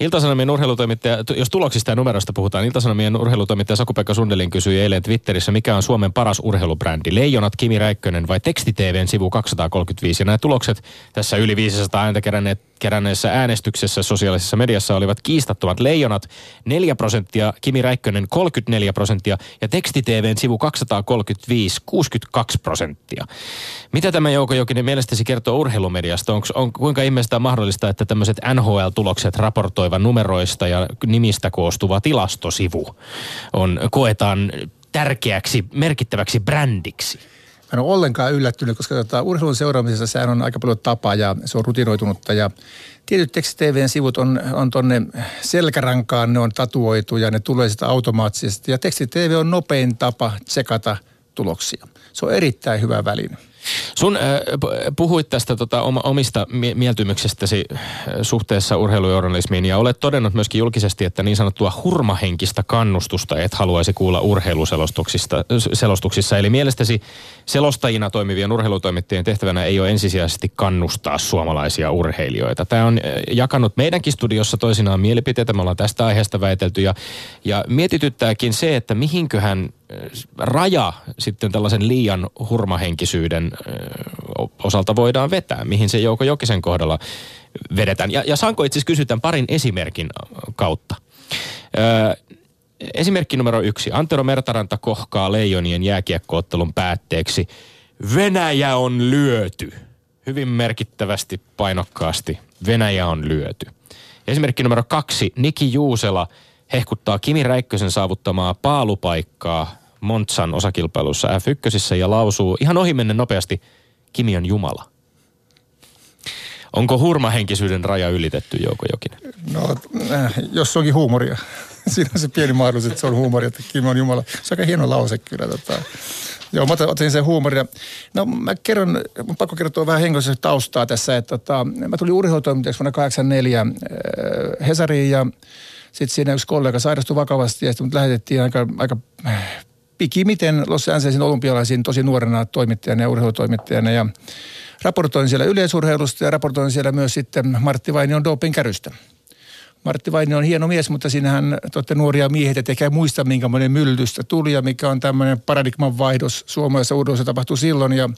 Iltasanomien urheilutoimittaja, jos tuloksista ja numeroista puhutaan, Iltasanomien urheilutoimittaja Saku-Pekka Sundelin kysyi eilen Twitterissä, mikä on Suomen paras urheilubrändi, Leijonat, Kimi Räikkönen vai TVn sivu 235. Ja nämä tulokset tässä yli 500 ääntä keränneet keränneessä äänestyksessä sosiaalisessa mediassa olivat kiistattomat leijonat 4 prosenttia, Kimi Räikkönen 34 prosenttia ja TVn sivu 235 62 prosenttia. Mitä tämä Jouko Jokinen mielestäsi kertoo urheilumediasta? Onko, on, kuinka ihmeestä on mahdollista, että tämmöiset NHL-tulokset raportoiva numeroista ja nimistä koostuva tilastosivu on, koetaan tärkeäksi, merkittäväksi brändiksi? En ole ollenkaan yllättynyt, koska tota, urheilun seuraamisessa sehän on aika paljon tapa ja se on rutinoitunutta. Ja tietyt teksti sivut on, on tonne selkärankaan, ne on tatuoitu ja ne tulee sitä automaattisesti. Ja teksti TV on nopein tapa tsekata tuloksia. Se on erittäin hyvä väline. Sun äh, puhuit tästä tota, omista mieltymyksestäsi äh, suhteessa urheilujournalismiin ja olet todennut myöskin julkisesti, että niin sanottua hurmahenkistä kannustusta et haluaisi kuulla urheiluselostuksissa. Eli mielestäsi selostajina toimivien urheilutoimittajien tehtävänä ei ole ensisijaisesti kannustaa suomalaisia urheilijoita. Tämä on äh, jakanut meidänkin studiossa toisinaan mielipiteitä, me ollaan tästä aiheesta väitelty ja, ja mietityttääkin se, että mihinköhän raja sitten tällaisen liian hurmahenkisyyden osalta voidaan vetää, mihin se Jouko Jokisen kohdalla vedetään. Ja, ja saanko itse kysytään parin esimerkin kautta. Ö, esimerkki numero yksi. Antero Mertaranta kohkaa Leijonien jääkiekkoottelun päätteeksi. Venäjä on lyöty. Hyvin merkittävästi, painokkaasti. Venäjä on lyöty. Esimerkki numero kaksi. Niki Juusela hehkuttaa Kimi Räikkösen saavuttamaa paalupaikkaa Montsan osakilpailussa F1 ja lausuu ihan ohimennen nopeasti, Kimi on Jumala. Onko hurmahenkisyyden raja ylitetty, Jouko Jokinen? No, äh, jos se onkin huumoria. Siinä on se pieni mahdollisuus, että se on huumoria, että Kimi on Jumala. Se on aika hieno lause kyllä. Tota. Joo, mä otin sen huumoria. No mä kerron, mun pakko kertoa vähän henkilöisesti taustaa tässä. Että, tota, mä tulin urheilutoimittajaksi vuonna 1984 äh, Hesariin ja sitten siinä yksi kollega sairastui vakavasti ja sitten lähetettiin aika, aika pikimiten Los Angelesin olympialaisiin tosi nuorena toimittajana ja urheilutoimittajana ja raportoin siellä yleisurheilusta ja raportoin siellä myös sitten Martti Vainion dopingkärystä. Martti Vainio on hieno mies, mutta siinähän totte nuoria miehiä, et ehkä muista, minkä monen myllystä tuli ja mikä on tämmöinen paradigman vaihdos suomalaisessa urheilussa tapahtui silloin. Ja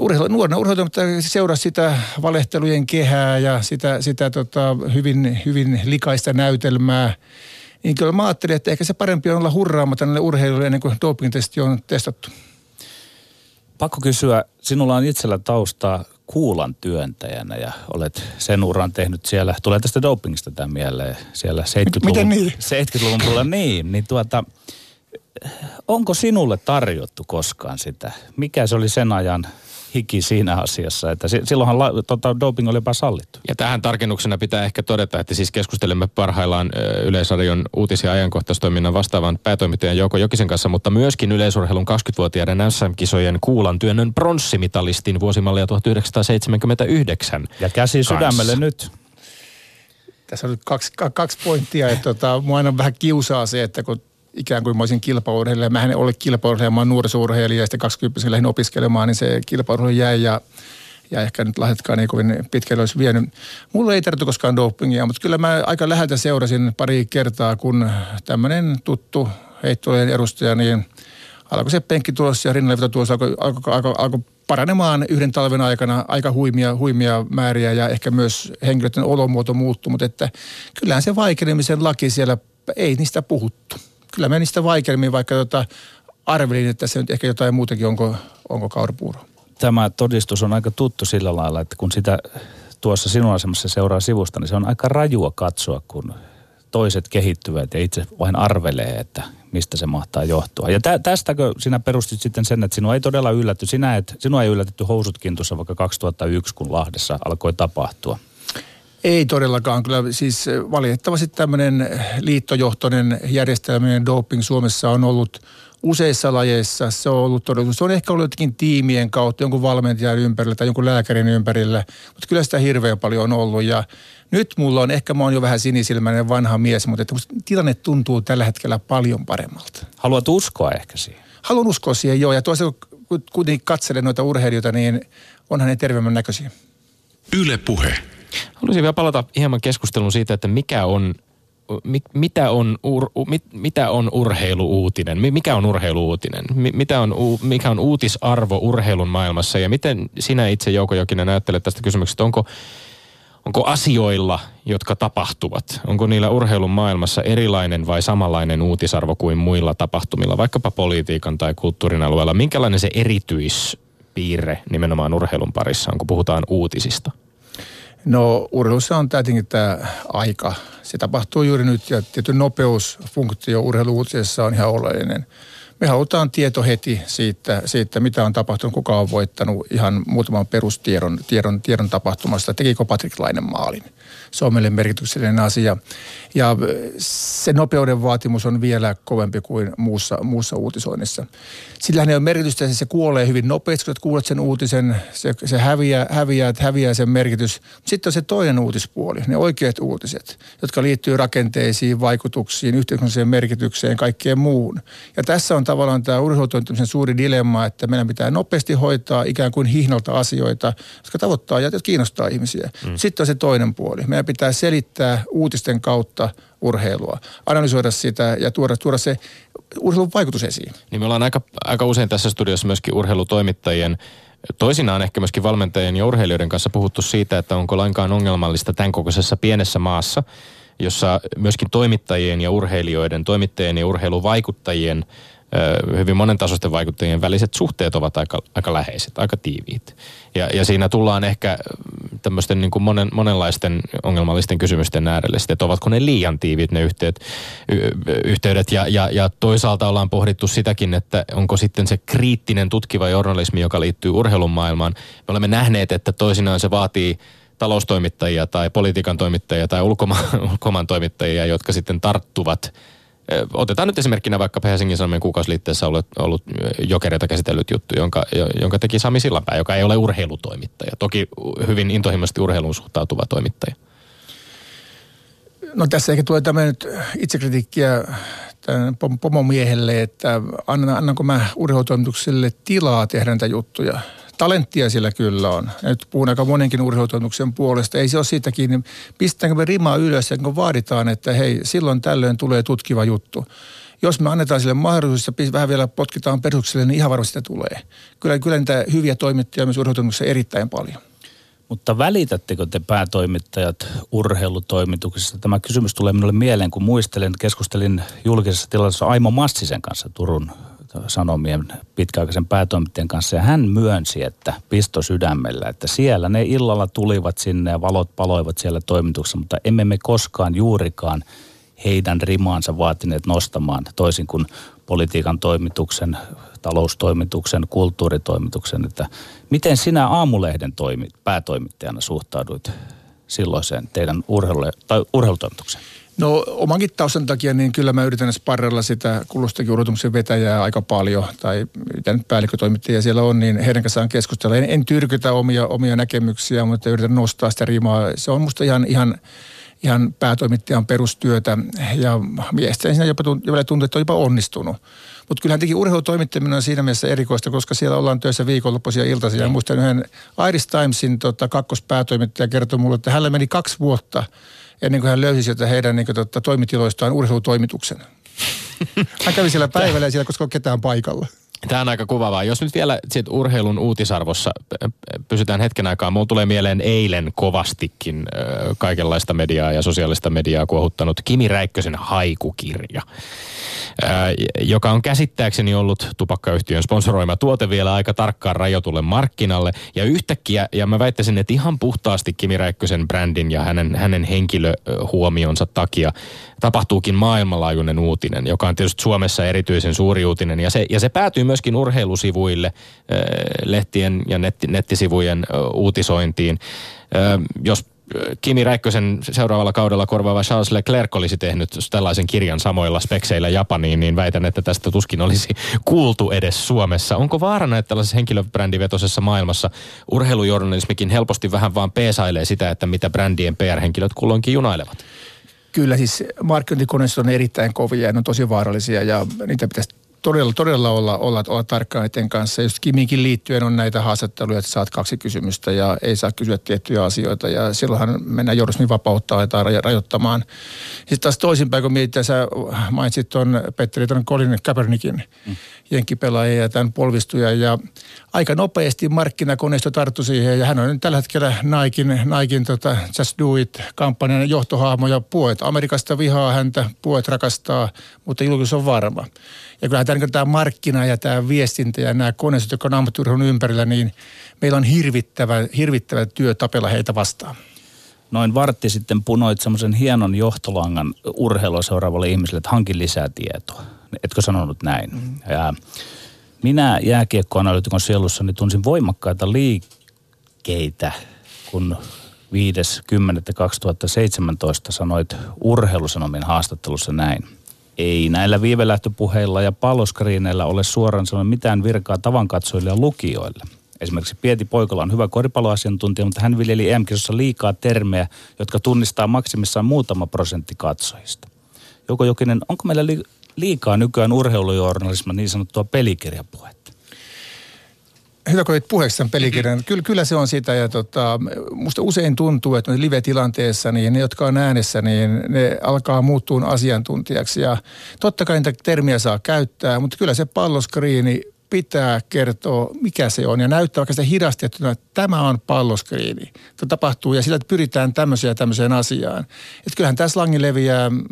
urheilu, nuorena urheilutoimittaja seurasi sitä valehtelujen kehää ja sitä, sitä tota, hyvin, hyvin likaista näytelmää. Niin kyllä mä ajattelin, että ehkä se parempi on olla hurraamatta näille urheilijoille ennen kuin doping-testi on testattu. Pakko kysyä, sinulla on itsellä taustaa kuulan työntäjänä ja olet sen uran tehnyt siellä, tulee tästä dopingista tämän mieleen, siellä 70-luvun, Miten niin? 70-luvun puolella niin, niin tuota, onko sinulle tarjottu koskaan sitä? Mikä se oli sen ajan hiki siinä asiassa, että silloinhan la, tota, doping oli jopa sallittu. Ja tähän tarkennuksena pitää ehkä todeta, että siis keskustelemme parhaillaan Yleisradion uutis- ja ajankohtaistoiminnan vastaavan päätoimittajan Jouko Jokisen kanssa, mutta myöskin yleisurheilun 20-vuotiaiden SM-kisojen kuulan työnnön pronssimitalistin vuosimallia 1979. Ja käsi sydämelle nyt. Tässä on nyt kaksi, kaksi pointtia, että tota, mua aina vähän kiusaa se, että kun ikään kuin mä olisin kilpaurheilija. Mä en ole kilpaurheilija, mä oon nuorisourheilija ja sitten 20 lähdin opiskelemaan, niin se kilpaurheilu jäi ja, ja ehkä nyt lahjatkaan niin kovin pitkälle olisi vienyt. Mulla ei tarvitse koskaan dopingia, mutta kyllä mä aika läheltä seurasin pari kertaa, kun tämmöinen tuttu heittojen edustaja, niin alkoi se penkki tulossa ja rinnanlevytä tulossa alkoi, alkoi, alkoi, alkoi paranemaan yhden talven aikana aika huimia, huimia määriä ja ehkä myös henkilöiden olomuoto muuttui, mutta että kyllähän se vaikenemisen laki siellä, ei niistä puhuttu kyllä mä niistä vaikeammin, vaikka tota arvelin, että se nyt ehkä jotain muutakin, onko, onko kaurapuuro. Tämä todistus on aika tuttu sillä lailla, että kun sitä tuossa sinun asemassa seuraa sivusta, niin se on aika rajua katsoa, kun toiset kehittyvät ja itse vain arvelee, että mistä se mahtaa johtua. Ja tä, tästäkö sinä perustit sitten sen, että sinua ei todella yllätty, sinä et, sinua ei yllätetty housutkin tuossa vaikka 2001, kun Lahdessa alkoi tapahtua? Ei todellakaan. Kyllä siis valitettavasti tämmöinen liittojohtoinen järjestelmien doping Suomessa on ollut useissa lajeissa. Se on ollut todellisuus. Se on ehkä ollut jotenkin tiimien kautta, jonkun valmentajan ympärillä tai jonkun lääkärin ympärillä. Mutta kyllä sitä hirveän paljon on ollut. Ja nyt mulla on, ehkä mä oon jo vähän sinisilmäinen vanha mies, mutta että tilanne tuntuu tällä hetkellä paljon paremmalta. Haluat uskoa ehkä siihen? Haluan uskoa siihen, joo. Ja toisaalta kun kuitenkin katselen noita urheilijoita, niin onhan ne terveemmän näköisiä. Yle Puhe. Haluaisin vielä palata hieman keskusteluun siitä, että mikä on mitä on, ur, mit, mitä on urheiluuutinen? Mikä on urheiluuutinen? Mitä on, mikä on uutisarvo urheilun maailmassa? Ja miten sinä itse Jouko Jokinen ajattelet tästä kysymyksestä? Onko, onko asioilla, jotka tapahtuvat, onko niillä urheilun maailmassa erilainen vai samanlainen uutisarvo kuin muilla tapahtumilla, vaikkapa politiikan tai kulttuurin alueella? Minkälainen se erityispiirre nimenomaan urheilun parissa on, kun puhutaan uutisista? No urheilussa on tietenkin tämä aika. Se tapahtuu juuri nyt ja tietty nopeusfunktio urheiluutisessa on ihan oleellinen. Me halutaan tieto heti siitä, siitä, mitä on tapahtunut, kuka on voittanut ihan muutaman perustiedon tiedon, tiedon tapahtumasta, tekikö Patrick Lainen maalin. Se on meille merkityksellinen asia. Ja se nopeuden vaatimus on vielä kovempi kuin muussa, muussa uutisoinnissa. Sillä ei ole merkitystä, että se kuolee hyvin nopeasti, kun kuulet sen uutisen, se, se häviää, häviää, häviää sen merkitys. Sitten on se toinen uutispuoli, ne oikeat uutiset, jotka liittyy rakenteisiin, vaikutuksiin, yhteiskunnalliseen merkitykseen, kaikkeen muuhun. Ja tässä on tavallaan tämä urheilutoimituksen suuri dilemma, että meidän pitää nopeasti hoitaa ikään kuin hihnalta asioita, jotka tavoittaa ja kiinnostaa ihmisiä. Mm. Sitten on se toinen puoli. Meidän pitää selittää uutisten kautta urheilua, analysoida sitä ja tuoda, tuoda se urheilun vaikutus esiin. Niin me ollaan aika, aika usein tässä studiossa myöskin urheilutoimittajien Toisinaan ehkä myöskin valmentajien ja urheilijoiden kanssa puhuttu siitä, että onko lainkaan ongelmallista tämän kokoisessa pienessä maassa, jossa myöskin toimittajien ja urheilijoiden, toimittajien ja urheiluvaikuttajien hyvin monentasoisten vaikuttajien väliset suhteet ovat aika, aika läheiset, aika tiiviit. Ja, ja siinä tullaan ehkä tämmöisten niin kuin monen, monenlaisten ongelmallisten kysymysten äärelle että ovatko ne liian tiiviit ne yhteydet, yhteydet ja, ja, ja toisaalta ollaan pohdittu sitäkin, että onko sitten se kriittinen tutkiva journalismi, joka liittyy urheilun maailmaan. Me olemme nähneet, että toisinaan se vaatii taloustoimittajia tai politiikan toimittajia tai ulkomaan, ulkomaan toimittajia, jotka sitten tarttuvat – Otetaan nyt esimerkkinä vaikka Helsingin Sanomien kuukausiliitteessä ollut, ollut jokereita käsitellyt juttu, jonka, jonka teki Sami Sillanpää, joka ei ole urheilutoimittaja. Toki hyvin intohimoisesti urheiluun suhtautuva toimittaja. No tässä ehkä tulee tämmöinen nyt itsekritiikkiä pomomiehelle, että annanko mä urheilutoimitukselle tilaa tehdä näitä juttuja talenttia sillä kyllä on. Nyt puhun aika monenkin urheilutoimituksen puolesta. Ei se ole siitä kiinni. Pistetäänkö me rimaa ylös, kun vaaditaan, että hei, silloin tällöin tulee tutkiva juttu. Jos me annetaan sille mahdollisuus ja vähän vielä potkitaan perukselle, niin ihan varmasti sitä tulee. Kyllä, kyllä niitä hyviä toimittajia myös urheilutoimituksessa erittäin paljon. Mutta välitättekö te päätoimittajat urheilutoimituksessa? Tämä kysymys tulee minulle mieleen, kun muistelen, keskustelin julkisessa tilanteessa Aimo Massisen kanssa Turun Sanomien pitkäaikaisen päätoimittajan kanssa. Ja hän myönsi, että pisto sydämellä, että siellä ne illalla tulivat sinne ja valot paloivat siellä toimituksessa, mutta emme me koskaan juurikaan heidän rimaansa vaatineet nostamaan, toisin kuin politiikan toimituksen, taloustoimituksen, kulttuuritoimituksen. Että miten sinä aamulehden toimi, päätoimittajana suhtauduit silloiseen teidän urheilu, tai urheilutoimitukseen? No omankin taustan takia, niin kyllä mä yritän sparrella sitä kulustakin urotumuksen vetäjää aika paljon, tai mitä nyt päällikkötoimittajia siellä on, niin heidän kanssaan keskustella. En, en tyrkytä omia, omia näkemyksiä, mutta yritän nostaa sitä rimaa. Se on musta ihan, ihan, ihan päätoimittajan perustyötä, ja mielestäni siinä jopa tuntuu, että on jopa onnistunut. Mutta kyllähän teki urheilutoimittaminen on siinä mielessä erikoista, koska siellä ollaan töissä viikonloppuisia iltaisia. Niin. Muistan yhden Irish Timesin tota, kakkospäätoimittaja kertoi mulle, että hänellä meni kaksi vuotta – ennen kuin hän löysi sieltä heidän niin kuin, tota, toimitiloistaan urheilutoimituksen. Hän kävi siellä päivällä ja siellä koska ketään paikalla. Tämä on aika kuvaavaa. Jos nyt vielä sit urheilun uutisarvossa pysytään hetken aikaa. Mulla tulee mieleen eilen kovastikin kaikenlaista mediaa ja sosiaalista mediaa kuohuttanut Kimi Räikkösen haikukirja, joka on käsittääkseni ollut tupakkayhtiön sponsoroima tuote vielä aika tarkkaan rajoitulle markkinalle. Ja yhtäkkiä, ja mä väittäisin, että ihan puhtaasti Kimi Räikkösen brändin ja hänen, hänen henkilöhuomionsa takia tapahtuukin maailmanlaajuinen uutinen, joka on tietysti Suomessa erityisen suuri uutinen. Ja se, ja se päätyy myöskin urheilusivuille, lehtien ja netti, nettisivujen uutisointiin. Jos Kimi Räikkösen seuraavalla kaudella korvaava Charles Leclerc olisi tehnyt tällaisen kirjan samoilla spekseillä Japaniin, niin väitän, että tästä tuskin olisi kuultu edes Suomessa. Onko vaarana, että tällaisessa henkilöbrändivetoisessa maailmassa urheilujournalismikin helposti vähän vaan peesailee sitä, että mitä brändien PR-henkilöt kulloinkin junailevat? Kyllä siis markkinointikoneistot on erittäin kovia ja ne on tosi vaarallisia ja niitä pitäisi todella, todella olla, olla, olla tarkkaan eteen kanssa. Just Kiminkin liittyen on näitä haastatteluja, että saat kaksi kysymystä ja ei saa kysyä tiettyjä asioita. Ja silloinhan mennään journalismin vapautta aletaan rajoittamaan. Sitten taas toisinpäin, kun mietitään, sä mainitsit tuon Petteri, tuon Colin Kaepernickin mm. jenkkipelaajia ja tämän polvistuja. Ja aika nopeasti markkinakoneisto tarttui siihen ja hän on nyt tällä hetkellä Naikin, Naikin tota Just Do It-kampanjan johtohahmo ja puolet Amerikasta vihaa häntä, puolet rakastaa, mutta julkisuus on varma. Ja kyllähän tämä, niin tämä markkina ja tämä viestintä ja nämä koneistot, jotka on ammattiurheilun ympärillä, niin meillä on hirvittävä, hirvittävä työ tapella heitä vastaan. Noin vartti sitten punoit semmoisen hienon johtolangan urheilua seuraavalle ihmiselle, että hankin lisää tietoa. Etkö sanonut näin? Mm. Ja minä jääkiekkoanalyytikon sielussani tunsin voimakkaita liikkeitä, kun 5.10.2017 sanoit urheilusanomien haastattelussa näin – ei näillä viivelähtöpuheilla ja palloskriineillä ole suoraan sanoen mitään virkaa tavankatsojille ja lukijoille. Esimerkiksi Pieti Poikola on hyvä koripalloasiantuntija, mutta hän viljeli em liikaa termejä, jotka tunnistaa maksimissaan muutama prosentti katsojista. Joko Jokinen, onko meillä liikaa nykyään urheilujournalismin niin sanottua pelikirjapuhetta? Hyvä, kun olit puheeksi tämän pelikirjan. Mm-hmm. Kyllä, kyllä se on sitä ja tota, musta usein tuntuu, että live-tilanteessa niin ne, jotka on äänessä, niin ne alkaa muuttua asiantuntijaksi. Ja totta kai niitä termiä saa käyttää, mutta kyllä se palloskriini pitää kertoa, mikä se on ja näyttää vaikka sitä hidasti, että tämä on palloskriini. Tämä tapahtuu ja sillä pyritään tämmöiseen ja tämmöiseen asiaan. Että kyllähän tämä slangi leviää mm,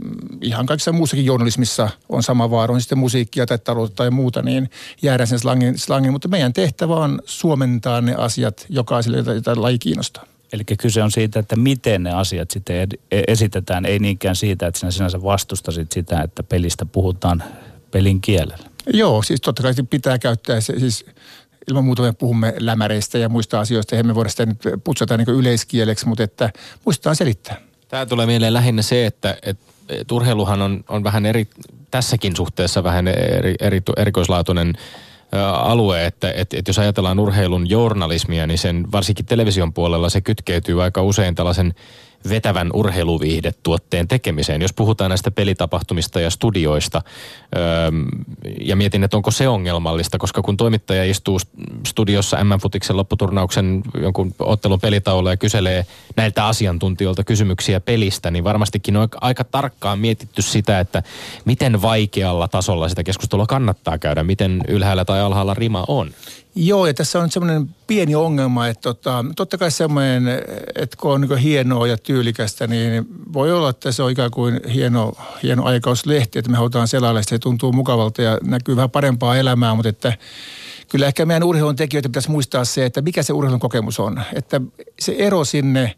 ihan kaikissa muussakin journalismissa on sama vaara, on sitten musiikkia tai taloutta tai muuta, niin jäädään sen slangin, slangin. Mutta meidän tehtävä on suomentaa ne asiat jokaiselle, jota, jota laji kiinnostaa. Eli kyse on siitä, että miten ne asiat sitten e-, esitetään, ei niinkään siitä, että sinä sinänsä vastustasit sitä, että pelistä puhutaan pelin kielellä. Joo, siis totta kai pitää käyttää. Se, siis ilman muuta me puhumme lämäreistä ja muista asioista, eihän me voida sitä nyt putsata niin yleiskieleksi, mutta että muistetaan selittää. Tämä tulee mieleen lähinnä se, että, että, että urheiluhan on, on vähän eri, tässäkin suhteessa vähän eri, eri, erikoislaatuinen alue, että, että, että jos ajatellaan urheilun journalismia, niin sen varsinkin television puolella se kytkeytyy aika usein tällaisen vetävän urheiluviihdetuotteen tekemiseen. Jos puhutaan näistä pelitapahtumista ja studioista, öö, ja mietin, että onko se ongelmallista, koska kun toimittaja istuu studiossa M-futiksen lopputurnauksen jonkun ottelun pelitaululla ja kyselee näiltä asiantuntijoilta kysymyksiä pelistä, niin varmastikin on aika tarkkaan mietitty sitä, että miten vaikealla tasolla sitä keskustelua kannattaa käydä, miten ylhäällä tai alhaalla rima on. Joo, ja tässä on semmoinen pieni ongelma, että tota, totta kai semmoinen, että kun on niin hienoa ja tyylikästä, niin voi olla, että se on ikään kuin hieno, hieno aikauslehti, että me halutaan selailla, se tuntuu mukavalta ja näkyy vähän parempaa elämää, mutta että kyllä ehkä meidän urheilun tekijöitä pitäisi muistaa se, että mikä se urheilun kokemus on. Että se ero sinne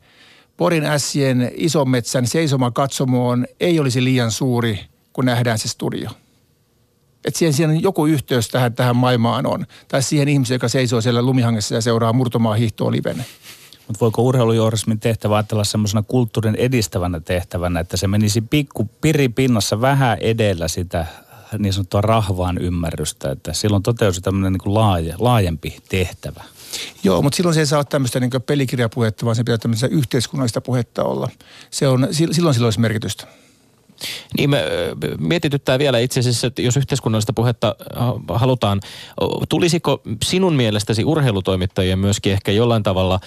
Porin ässien isometsän seisomaan katsomoon ei olisi liian suuri, kun nähdään se studio. Että siihen, siihen joku yhteys tähän, tähän maailmaan on. Tai siihen ihmiseen, joka seisoo siellä lumihangessa ja seuraa murtomaa hiihtoa livenä. Mutta voiko urheilujournalismin tehtävä ajatella semmoisena kulttuurin edistävänä tehtävänä, että se menisi pikku piripinnassa vähän edellä sitä niin sanottua rahvaan ymmärrystä, että silloin toteutuisi tämmöinen niin laaje, laajempi tehtävä. Joo, mutta silloin se ei saa tämmöistä niin pelikirjapuhetta, vaan se pitää tämmöistä yhteiskunnallista puhetta olla. Se on, silloin sillä olisi merkitystä. Niin me mietityttää vielä itse asiassa, että jos yhteiskunnallista puhetta halutaan, tulisiko sinun mielestäsi urheilutoimittajien myöskin ehkä jollain tavalla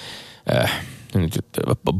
äh, nyt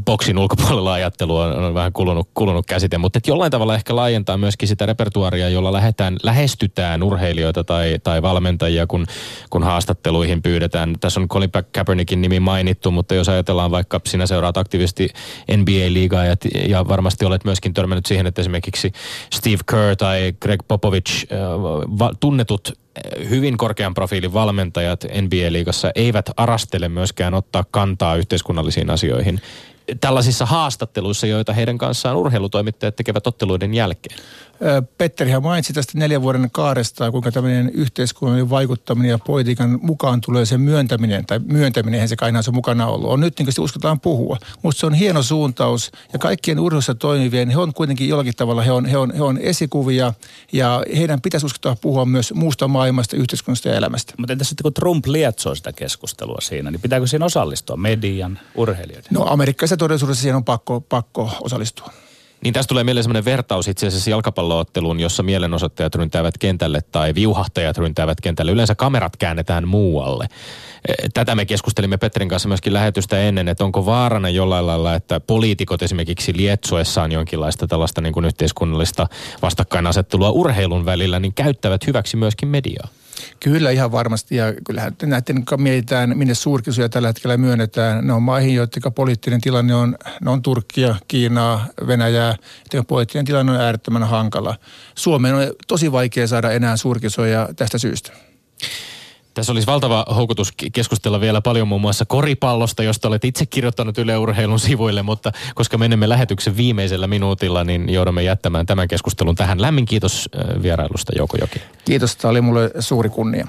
boksin ulkopuolella ajattelu on, on vähän kulunut, kulunut käsite, mutta että jollain tavalla ehkä laajentaa myöskin sitä repertuaria, jolla lähetään, lähestytään urheilijoita tai, tai valmentajia, kun, kun haastatteluihin pyydetään. Tässä on Colin Kaepernickin nimi mainittu, mutta jos ajatellaan vaikka sinä seuraat aktiivisesti NBA-liigaa ja, ja varmasti olet myöskin törmännyt siihen, että esimerkiksi Steve Kerr tai Greg Popovich, äh, tunnetut hyvin korkean profiilin valmentajat NBA-liigassa eivät arastele myöskään ottaa kantaa yhteiskunnallisiin asioihin tällaisissa haastatteluissa, joita heidän kanssaan urheilutoimittajat tekevät otteluiden jälkeen. Petteri mainitsi tästä neljän vuoden kaaresta, kuinka tämmöinen yhteiskunnallinen vaikuttaminen ja politiikan mukaan tulee se myöntäminen, tai myöntäminen, eihän se kai se mukana ollut. On nyt niin kuin uskotaan puhua. Mutta se on hieno suuntaus, ja kaikkien urheilussa toimivien, he on kuitenkin jollakin tavalla, he on, he on, he on esikuvia, ja heidän pitäisi uskottaa puhua myös muusta maailmasta, yhteiskunnasta ja elämästä. Mutta entä sitten kun Trump lietsoo sitä keskustelua siinä, niin pitääkö siinä osallistua median, urheilijoiden? No amerikkalaisessa todellisuudessa siihen on pakko, pakko osallistua. Niin tästä tulee mieleen sellainen vertaus itse asiassa jalkapallootteluun, jossa mielenosoittajat ryntäävät kentälle tai viuhahtajat ryntäävät kentälle. Yleensä kamerat käännetään muualle. E, tätä me keskustelimme Petrin kanssa myöskin lähetystä ennen, että onko vaarana jollain lailla, että poliitikot esimerkiksi lietsoessaan jonkinlaista tällaista niin kuin yhteiskunnallista vastakkainasettelua urheilun välillä, niin käyttävät hyväksi myöskin mediaa. Kyllä ihan varmasti ja kyllähän näiden, mietitään, minne suurkisuja tällä hetkellä myönnetään, ne on maihin, joiden poliittinen tilanne on, ne on Turkkia, Kiinaa, Venäjää, joiden poliittinen tilanne on äärettömän hankala. Suomeen on tosi vaikea saada enää suurkisoja tästä syystä. Tässä olisi valtava houkutus keskustella vielä paljon muun muassa koripallosta, josta olet itse kirjoittanut Yle Urheilun sivuille, mutta koska menemme lähetyksen viimeisellä minuutilla, niin joudumme jättämään tämän keskustelun tähän. Lämmin kiitos vierailusta Jouko Joki. Kiitos, tämä oli mulle suuri kunnia.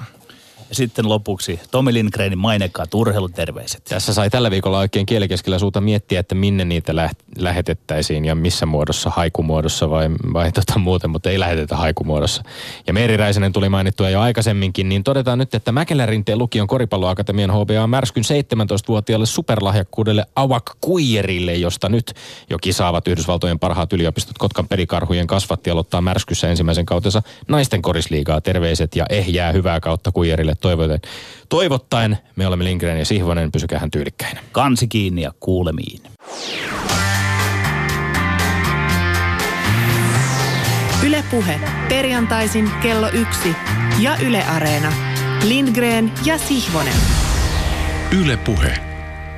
Sitten lopuksi Tomi Lindgrenin mainekkaat urheiluterveiset. Tässä sai tällä viikolla oikein kielikeskellä suuta miettiä, että minne niitä lä- lähetettäisiin ja missä muodossa, haikumuodossa vai, vai tota muuten, mutta ei lähetetä haikumuodossa. Ja Meeri Räisenen tuli mainittua jo aikaisemminkin, niin todetaan nyt, että Mäkelärinteen lukion koripalloakatemian HBA Märskyn 17-vuotiaalle superlahjakkuudelle Avak Kuijerille, josta nyt jo kisaavat Yhdysvaltojen parhaat yliopistot Kotkan perikarhujen kasvatti aloittaa Märskyssä ensimmäisen kautensa naisten korisliigaa. Terveiset ja ehjää hyvää kautta Kuijerille toivoten. Toivottaen me olemme Lindgren ja Sihvonen, pysykähän tyylikkäinä. Kansi kiinni ja kuulemiin. Ylepuhe perjantaisin kello yksi ja Yle Areena. Lindgren ja Sihvonen. Ylepuhe.